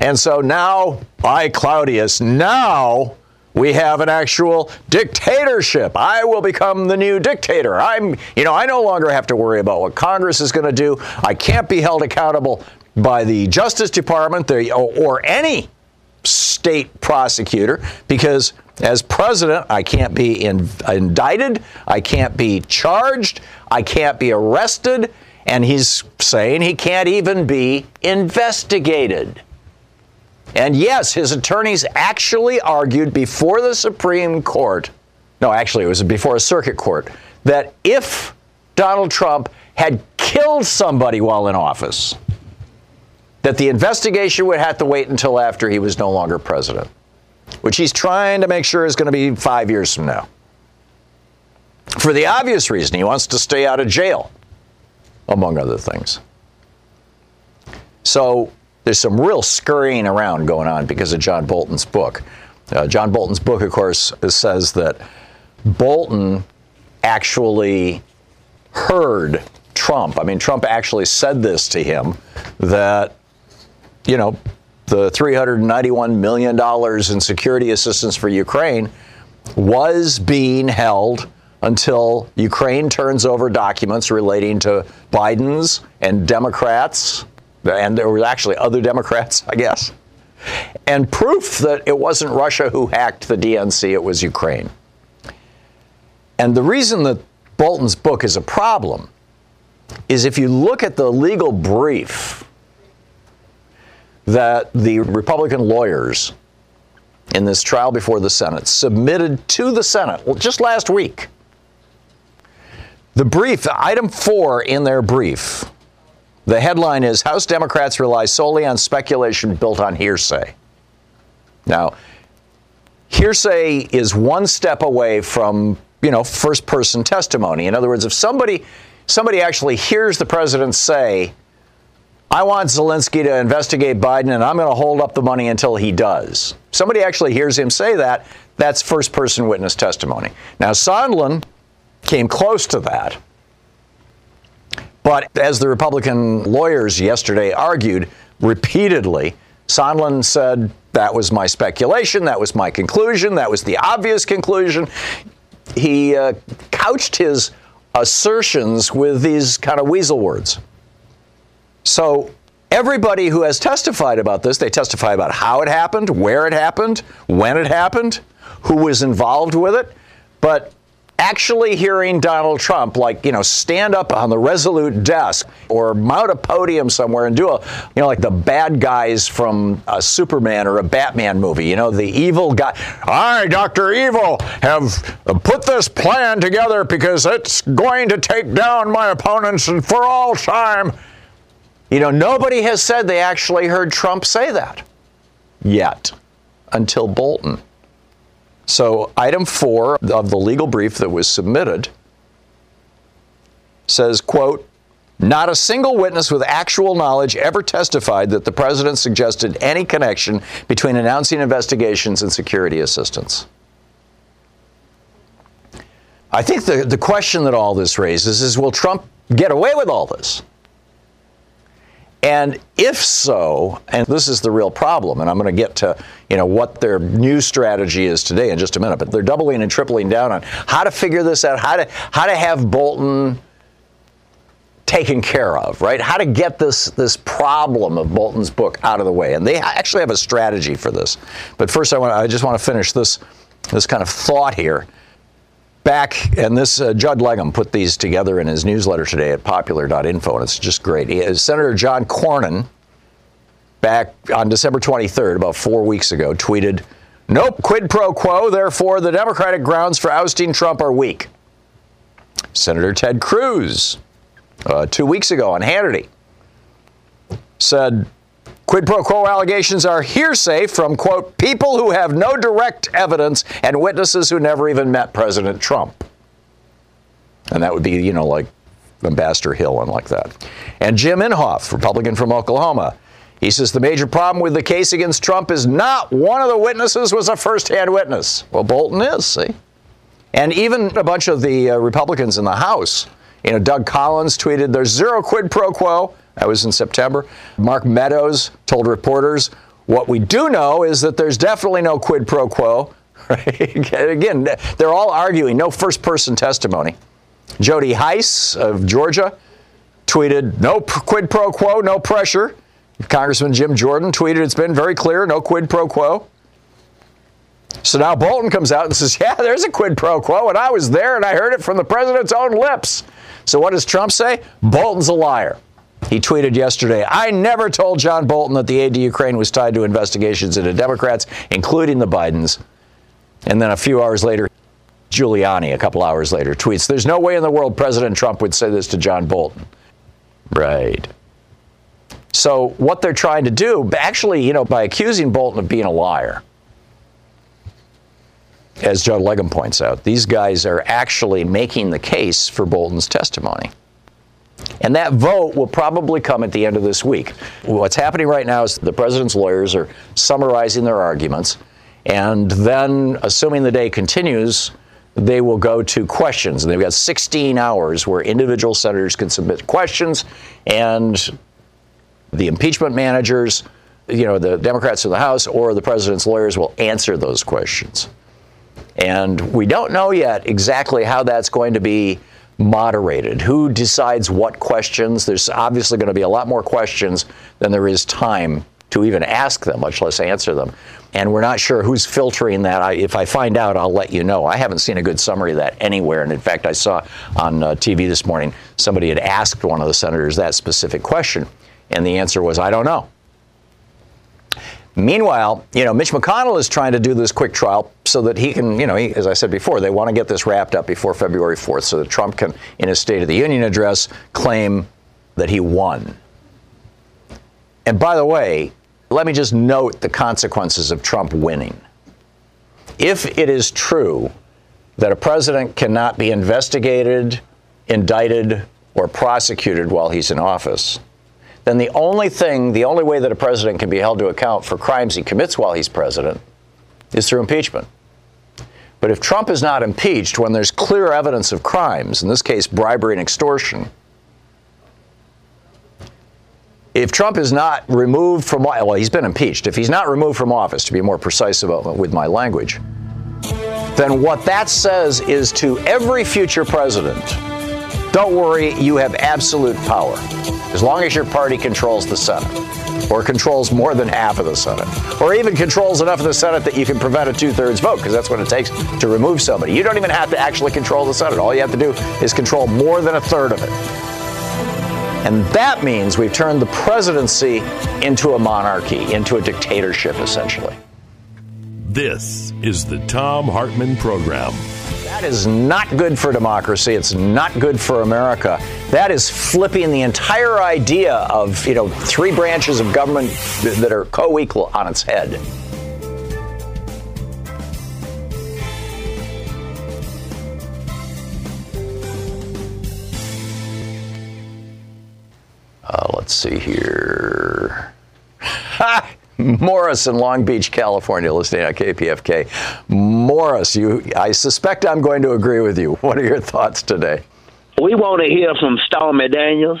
And so now, I, Claudius, now we have an actual dictatorship. I will become the new dictator. I'm, you know, I no longer have to worry about what Congress is going to do. I can't be held accountable by the Justice Department or any state prosecutor because as president, I can't be in, indicted, I can't be charged, I can't be arrested, and he's saying he can't even be investigated. And yes, his attorneys actually argued before the Supreme Court, no, actually, it was before a circuit court, that if Donald Trump had killed somebody while in office, that the investigation would have to wait until after he was no longer president, which he's trying to make sure is going to be five years from now. For the obvious reason, he wants to stay out of jail, among other things. So there's some real scurrying around going on because of John Bolton's book. Uh, John Bolton's book, of course, says that Bolton actually heard Trump. I mean, Trump actually said this to him that, you know, the $391 million in security assistance for Ukraine was being held until Ukraine turns over documents relating to Biden's and Democrats and there were actually other Democrats, I guess, and proof that it wasn't Russia who hacked the DNC, it was Ukraine. And the reason that Bolton's book is a problem is if you look at the legal brief that the Republican lawyers in this trial before the Senate submitted to the Senate well, just last week. The brief, item four in their brief, the headline is House Democrats rely solely on speculation built on hearsay. Now, hearsay is one step away from, you know, first person testimony. In other words, if somebody somebody actually hears the president say, I want Zelensky to investigate Biden and I'm going to hold up the money until he does. Somebody actually hears him say that, that's first person witness testimony. Now, Sondland came close to that. But as the Republican lawyers yesterday argued repeatedly, Sondland said, that was my speculation, that was my conclusion, that was the obvious conclusion. He uh, couched his assertions with these kind of weasel words. So everybody who has testified about this, they testify about how it happened, where it happened, when it happened, who was involved with it. But actually hearing Donald Trump, like, you know, stand up on the Resolute desk or mount a podium somewhere and do a, you know, like the bad guys from a Superman or a Batman movie, you know, the evil guy. I, Dr. Evil, have put this plan together because it's going to take down my opponents and for all time. You know, nobody has said they actually heard Trump say that yet until Bolton. So, item four of the legal brief that was submitted says, quote, not a single witness with actual knowledge ever testified that the president suggested any connection between announcing investigations and security assistance. I think the, the question that all this raises is will Trump get away with all this? And if so, and this is the real problem, and I'm going to get to you know what their new strategy is today in just a minute, but they're doubling and tripling down on how to figure this out, how to how to have Bolton taken care of, right? How to get this this problem of Bolton's book out of the way, and they actually have a strategy for this. But first, I want I just want to finish this this kind of thought here back, and this uh, Judd Legum put these together in his newsletter today at popular.info, and it's just great. He, uh, Senator John Cornyn, back on December 23rd, about four weeks ago, tweeted, Nope, quid pro quo, therefore the Democratic grounds for ousting Trump are weak. Senator Ted Cruz, uh, two weeks ago on Hannity, said, Quid pro quo allegations are hearsay from, quote, people who have no direct evidence and witnesses who never even met President Trump. And that would be, you know, like Ambassador Hill and like that. And Jim Inhofe, Republican from Oklahoma, he says the major problem with the case against Trump is not one of the witnesses was a first-hand witness. Well, Bolton is, see? And even a bunch of the uh, Republicans in the House, you know, Doug Collins tweeted, there's zero quid pro quo. That was in September. Mark Meadows told reporters, what we do know is that there's definitely no quid pro quo. Again, they're all arguing, no first person testimony. Jody Hice of Georgia tweeted, no quid pro quo, no pressure. Congressman Jim Jordan tweeted, it's been very clear, no quid pro quo. So now Bolton comes out and says, yeah, there's a quid pro quo, and I was there and I heard it from the president's own lips. So what does Trump say? Bolton's a liar. He tweeted yesterday, I never told John Bolton that the aid to Ukraine was tied to investigations into Democrats, including the Bidens. And then a few hours later, Giuliani, a couple hours later, tweets, There's no way in the world President Trump would say this to John Bolton. Right. So what they're trying to do, actually, you know, by accusing Bolton of being a liar, as Joe Legum points out, these guys are actually making the case for Bolton's testimony. And that vote will probably come at the end of this week. What's happening right now is the president's lawyers are summarizing their arguments, and then, assuming the day continues, they will go to questions. And they've got 16 hours where individual senators can submit questions, and the impeachment managers, you know, the Democrats in the House or the president's lawyers will answer those questions. And we don't know yet exactly how that's going to be moderated. Who decides what questions? There's obviously going to be a lot more questions than there is time to even ask them, much less answer them. And we're not sure who's filtering that. I, if I find out, I'll let you know. I haven't seen a good summary of that anywhere. And in fact, I saw on uh, TV this morning somebody had asked one of the senators that specific question, and the answer was, I don't know. Meanwhile, you know, Mitch McConnell is trying to do this quick trial so that he can, you know, he, as I said before, they want to get this wrapped up before February 4th so that Trump can, in his State of the Union address, claim that he won. And by the way, let me just note the consequences of Trump winning. If it is true that a president cannot be investigated, indicted, or prosecuted while he's in office, then the only thing, the only way that a president can be held to account for crimes he commits while he's president is through impeachment. But if Trump is not impeached when there's clear evidence of crimes, in this case bribery and extortion, if Trump is not removed from well, he's been impeached. If he's not removed from office, to be more precise about with my language, then what that says is to every future president, don't worry, you have absolute power as long as your party controls the Senate, or controls more than half of the Senate, or even controls enough of the Senate that you can prevent a two thirds vote, because that's what it takes to remove somebody. You don't even have to actually control the Senate. All you have to do is control more than a third of it. And that means we've turned the presidency into a monarchy, into a dictatorship, essentially.
This is the Thom Hartmann Program.
That is not good for democracy. It's not good for America. That is flipping the entire idea of, you know, three branches of government that are co-equal on its head. Uh, let's see here. Morris in Long Beach, California, listening on KPFK. Morris, you, I suspect I'm going to agree with you. What are your thoughts today?
We want to hear from Stormy Daniels.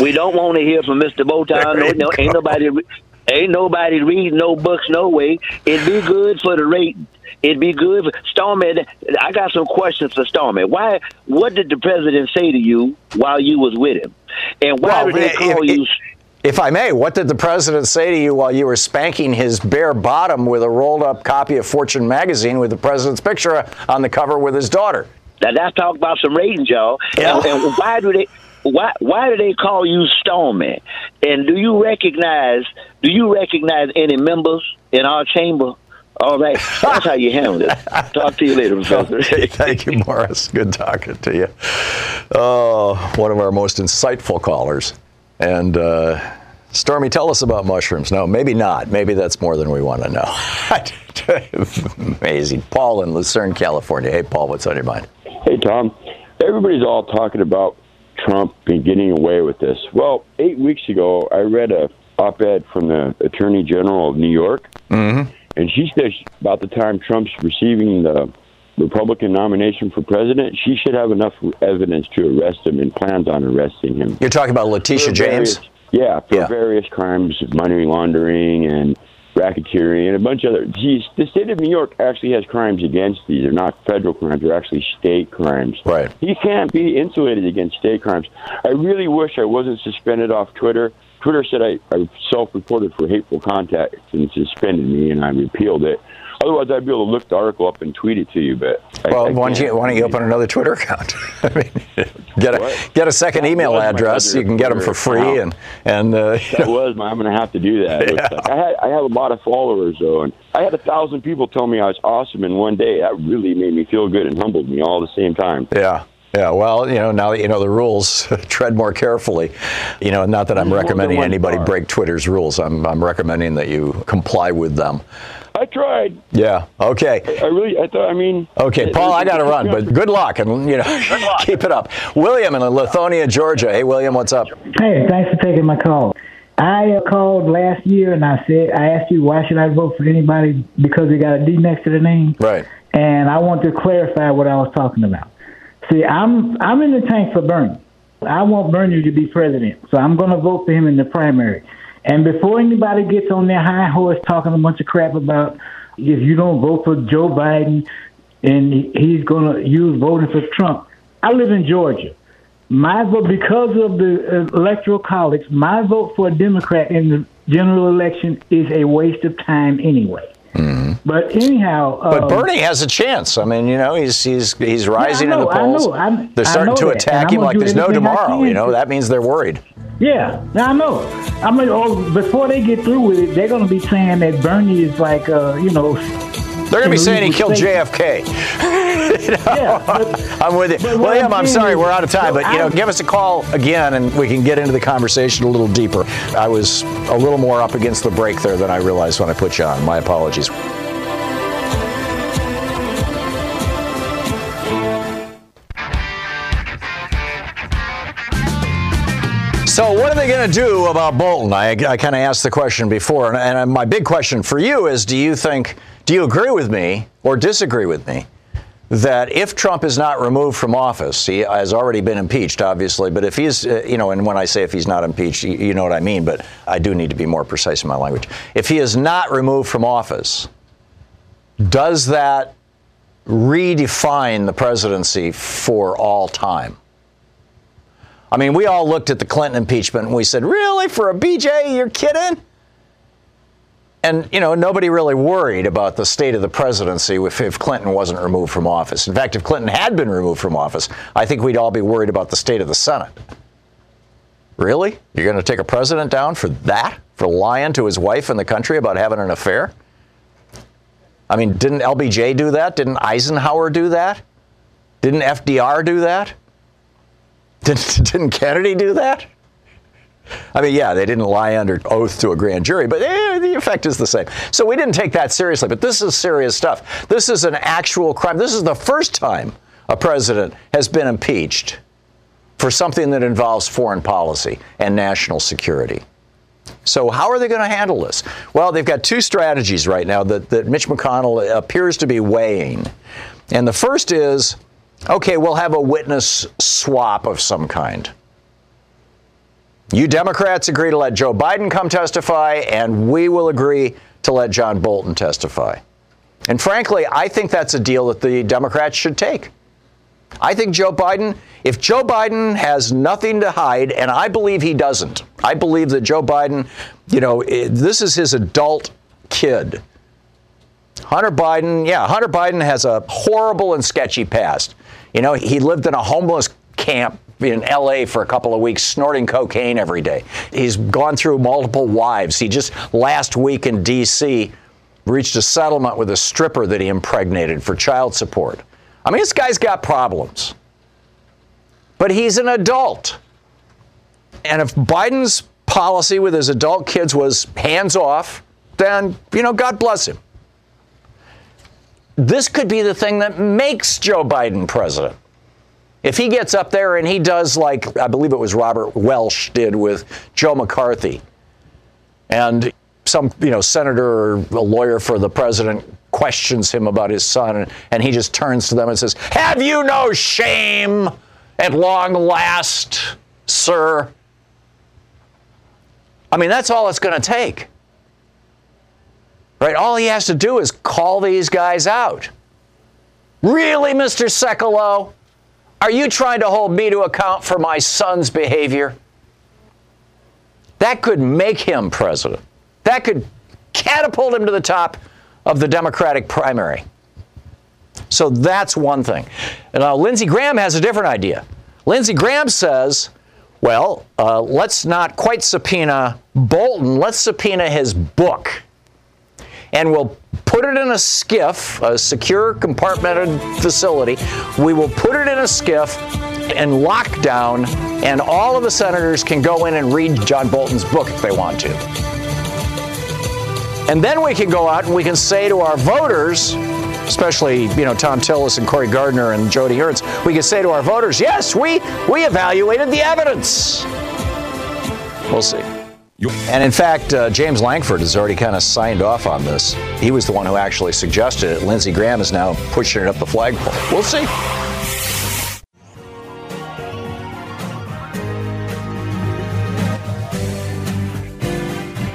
We don't want to hear from Mr. Botan. No, no, ain't nobody, ain't nobody reading no books no way. It'd be good for the rate. It'd be good for Stormy. I got some questions for Stormy. Why? What did the president say to you while you was with him? And why
Well,
did they call you?
If I may, what did the president say to you while you were spanking his bare bottom with a rolled up copy of Fortune magazine with the president's picture on the cover with his daughter?
Now that's talk about some ratings, y'all. And, and why do they? Why why do they call you Stoneman? And do you recognize? Do you recognize any members in our chamber? All right, that's how you handle it. Talk to you later, Professor.
Okay, thank you, Morris. Good talking to you. Oh, one of our most insightful callers. And uh, Stormy, tell us about mushrooms. No, maybe not. Maybe that's more than we want to know. Amazing. Paul in Lucerne, California. Hey, Paul, what's on your mind?
Hey, Thom. Everybody's all talking about Trump been getting away with this? Well, eight weeks ago, I read a op-ed from the Attorney General of New York,
mm-hmm.
and she says about the time Trump's receiving the Republican nomination for president, she should have enough evidence to arrest him and plans on arresting him.
You're talking about Letitia James?
various- yeah, for
Yeah.
various crimes, of money laundering and racketeering and a bunch of other. Geez, the state of New York actually has crimes against these. They're not federal crimes; they're actually state crimes.
Right.
He can't be insulated against state crimes. I really wish I wasn't suspended off Twitter. Twitter said I, I self-reported for hateful content and suspended me, and I repealed it. Otherwise, I'd be able to look the article up and tweet it to you. But
Well,
I
why don't, you, why don't you open another Twitter account? I mean, get a get a second
That
email address. You can get them for free, and and uh,
That was my. I'm going to have to do that. Looks like. I had I have a lot of followers though, and I had a thousand people tell me I was awesome in one day. That really made me feel good and humbled me all at the same time.
Yeah. Yeah, well, you know, now that you know the rules, tread more carefully. You know, not that I'm recommending anybody break Twitter's rules. I'm, I'm recommending that you comply with them.
I tried.
Yeah. Okay.
I really. I thought. I mean.
Okay, Paul, I got to run, but good luck and you know, keep it up. William in Lithonia, Georgia. Hey, William, what's up?
Hey, thanks for taking my call. I uh, called last year and I said I asked you why should I vote for anybody because they got a D next to the name,
Right.
and I want to clarify what I was talking about. See, I'm I'm in the tank for Bernie. I want Bernie to be president, so I'm going to vote for him in the primary. And before anybody gets on their high horse talking a bunch of crap about if you don't vote for Joe Biden and he's going to use voting for Trump, I live in Georgia. My vote, because of the electoral college, my vote for a Democrat in the general election is a waste of time anyway. But anyhow,
But
um,
Bernie has a chance. I mean, you know, he's he's he's
Yeah, I
rising in
know,
the
I
polls.
know, I'm-
they're
I
starting to
that,
attack him like there's no tomorrow. You know, that means they're worried.
Yeah, I know. I mean, oh, before they get through with it, they're going to be saying that Bernie is like, uh, you know,
They're going to be saying he killed JFK. You know? I'm with you. William,
I'm
I'm sorry,
is-
we're out of time, but you know,
I'm-
give us a call again and we can get into the conversation a little deeper. I was a little more up against the break there than I realized when I put you on. My apologies. So, what are they going to do about Bolton? I, I kind of asked the question before, and, and my big question for you is: Do you think, do you agree with me or disagree with me that if Trump is not removed from office, he has already been impeached, obviously, but if he's, uh, you know, and when I say if he's not impeached, you, you know what I mean, but I do need to be more precise in my language. If he is not removed from office, does that redefine the presidency for all time? I mean, we all looked at the Clinton impeachment and we said, really, for a BJ, you're kidding? And, you know, nobody really worried about the state of the presidency if, if Clinton wasn't removed from office. In fact, if Clinton had been removed from office, I think we'd all be worried about the state of the Senate. Really? You're going to take a president down for that? For lying to his wife and the country about having an affair? I mean, didn't LBJ do that? Didn't Eisenhower do that? Didn't FDR do that? Didn't, didn't Kennedy do that? I mean, yeah, they didn't lie under oath to a grand jury, but eh, the effect is the same. So we didn't take that seriously, but this is serious stuff. This is an actual crime. This is the first time a president has been impeached for something that involves foreign policy and national security. So, how are they going to handle this? Well, they've got two strategies right now that, that Mitch McConnell appears to be weighing. And the first is okay, we'll have a witness swap of some kind. You Democrats agree to let Joe Biden come testify, and we will agree to let John Bolton testify. And frankly, I think that's a deal that the Democrats should take. I think Joe Biden, if Joe Biden has nothing to hide, and I believe he doesn't, I believe that Joe Biden, you know, eh, this is his adult kid. Hunter Biden, yeah, Hunter Biden has a horrible and sketchy past. You know, he lived in a homeless camp in LA for a couple of weeks, snorting cocaine every day. He's gone through multiple wives. He just last week in D.C. reached a settlement with a stripper that he impregnated for child support. I mean, this guy's got problems. But he's an adult. And if Biden's policy with his adult kids was hands off, then, you know, God bless him. This could be the thing that makes Joe Biden president. If he gets up there and he does like I believe it was Robert Welch did with Joe McCarthy, and some you know senator or a lawyer for the president questions him about his son, and he just turns to them and says, "Have you no shame at long last, sir?" I mean, that's all it's going to take. Right? All he has to do is call these guys out. Really, Mr. Sekulow? Are you trying to hold me to account for my son's behavior? That could make him president. That could catapult him to the top of the Democratic primary. So that's one thing. Now Lindsey Graham has a different idea. Lindsey Graham says, well, uh, let's not quite subpoena Bolton, let's subpoena his book. And we'll put it in a SCIF, a secure compartmented facility. We will put it in a SCIF and lockdown, and all of the senators can go in and read John Bolton's book if they want to. And then we can go out and we can say to our voters, especially you know Thom Tillis and Cory Gardner and Jody Ernst, we can say to our voters, yes, we we evaluated the evidence. We'll see. And in fact, uh, James Lankford has already kind of signed off on this. He was the one who actually suggested it. Lindsey Graham is now pushing it up the flagpole. We'll see.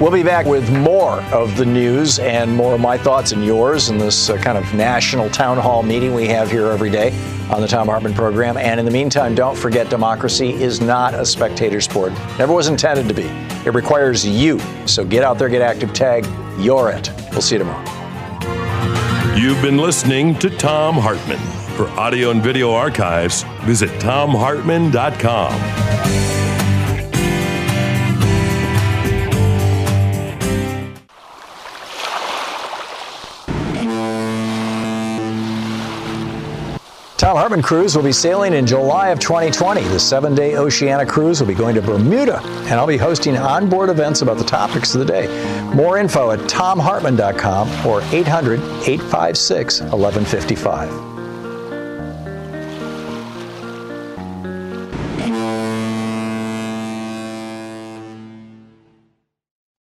We'll be back with more of the news and more of my thoughts and yours in this uh, kind of national town hall meeting we have here every day on the Thom Hartmann program. And in the meantime, don't forget democracy is not a spectator sport. Never was intended to be. It requires you. So get out there, get active, tag, you're it. We'll see you tomorrow.
You've been listening to Thom Hartmann. For audio and video archives, visit thomhartmann.com.
Thom Hartmann Cruise will be sailing in July of 2020. The seven day Oceania cruise will be going to Bermuda, and I'll be hosting onboard events about the topics of the day. More info at thomhartmann.com or 800 856 1155.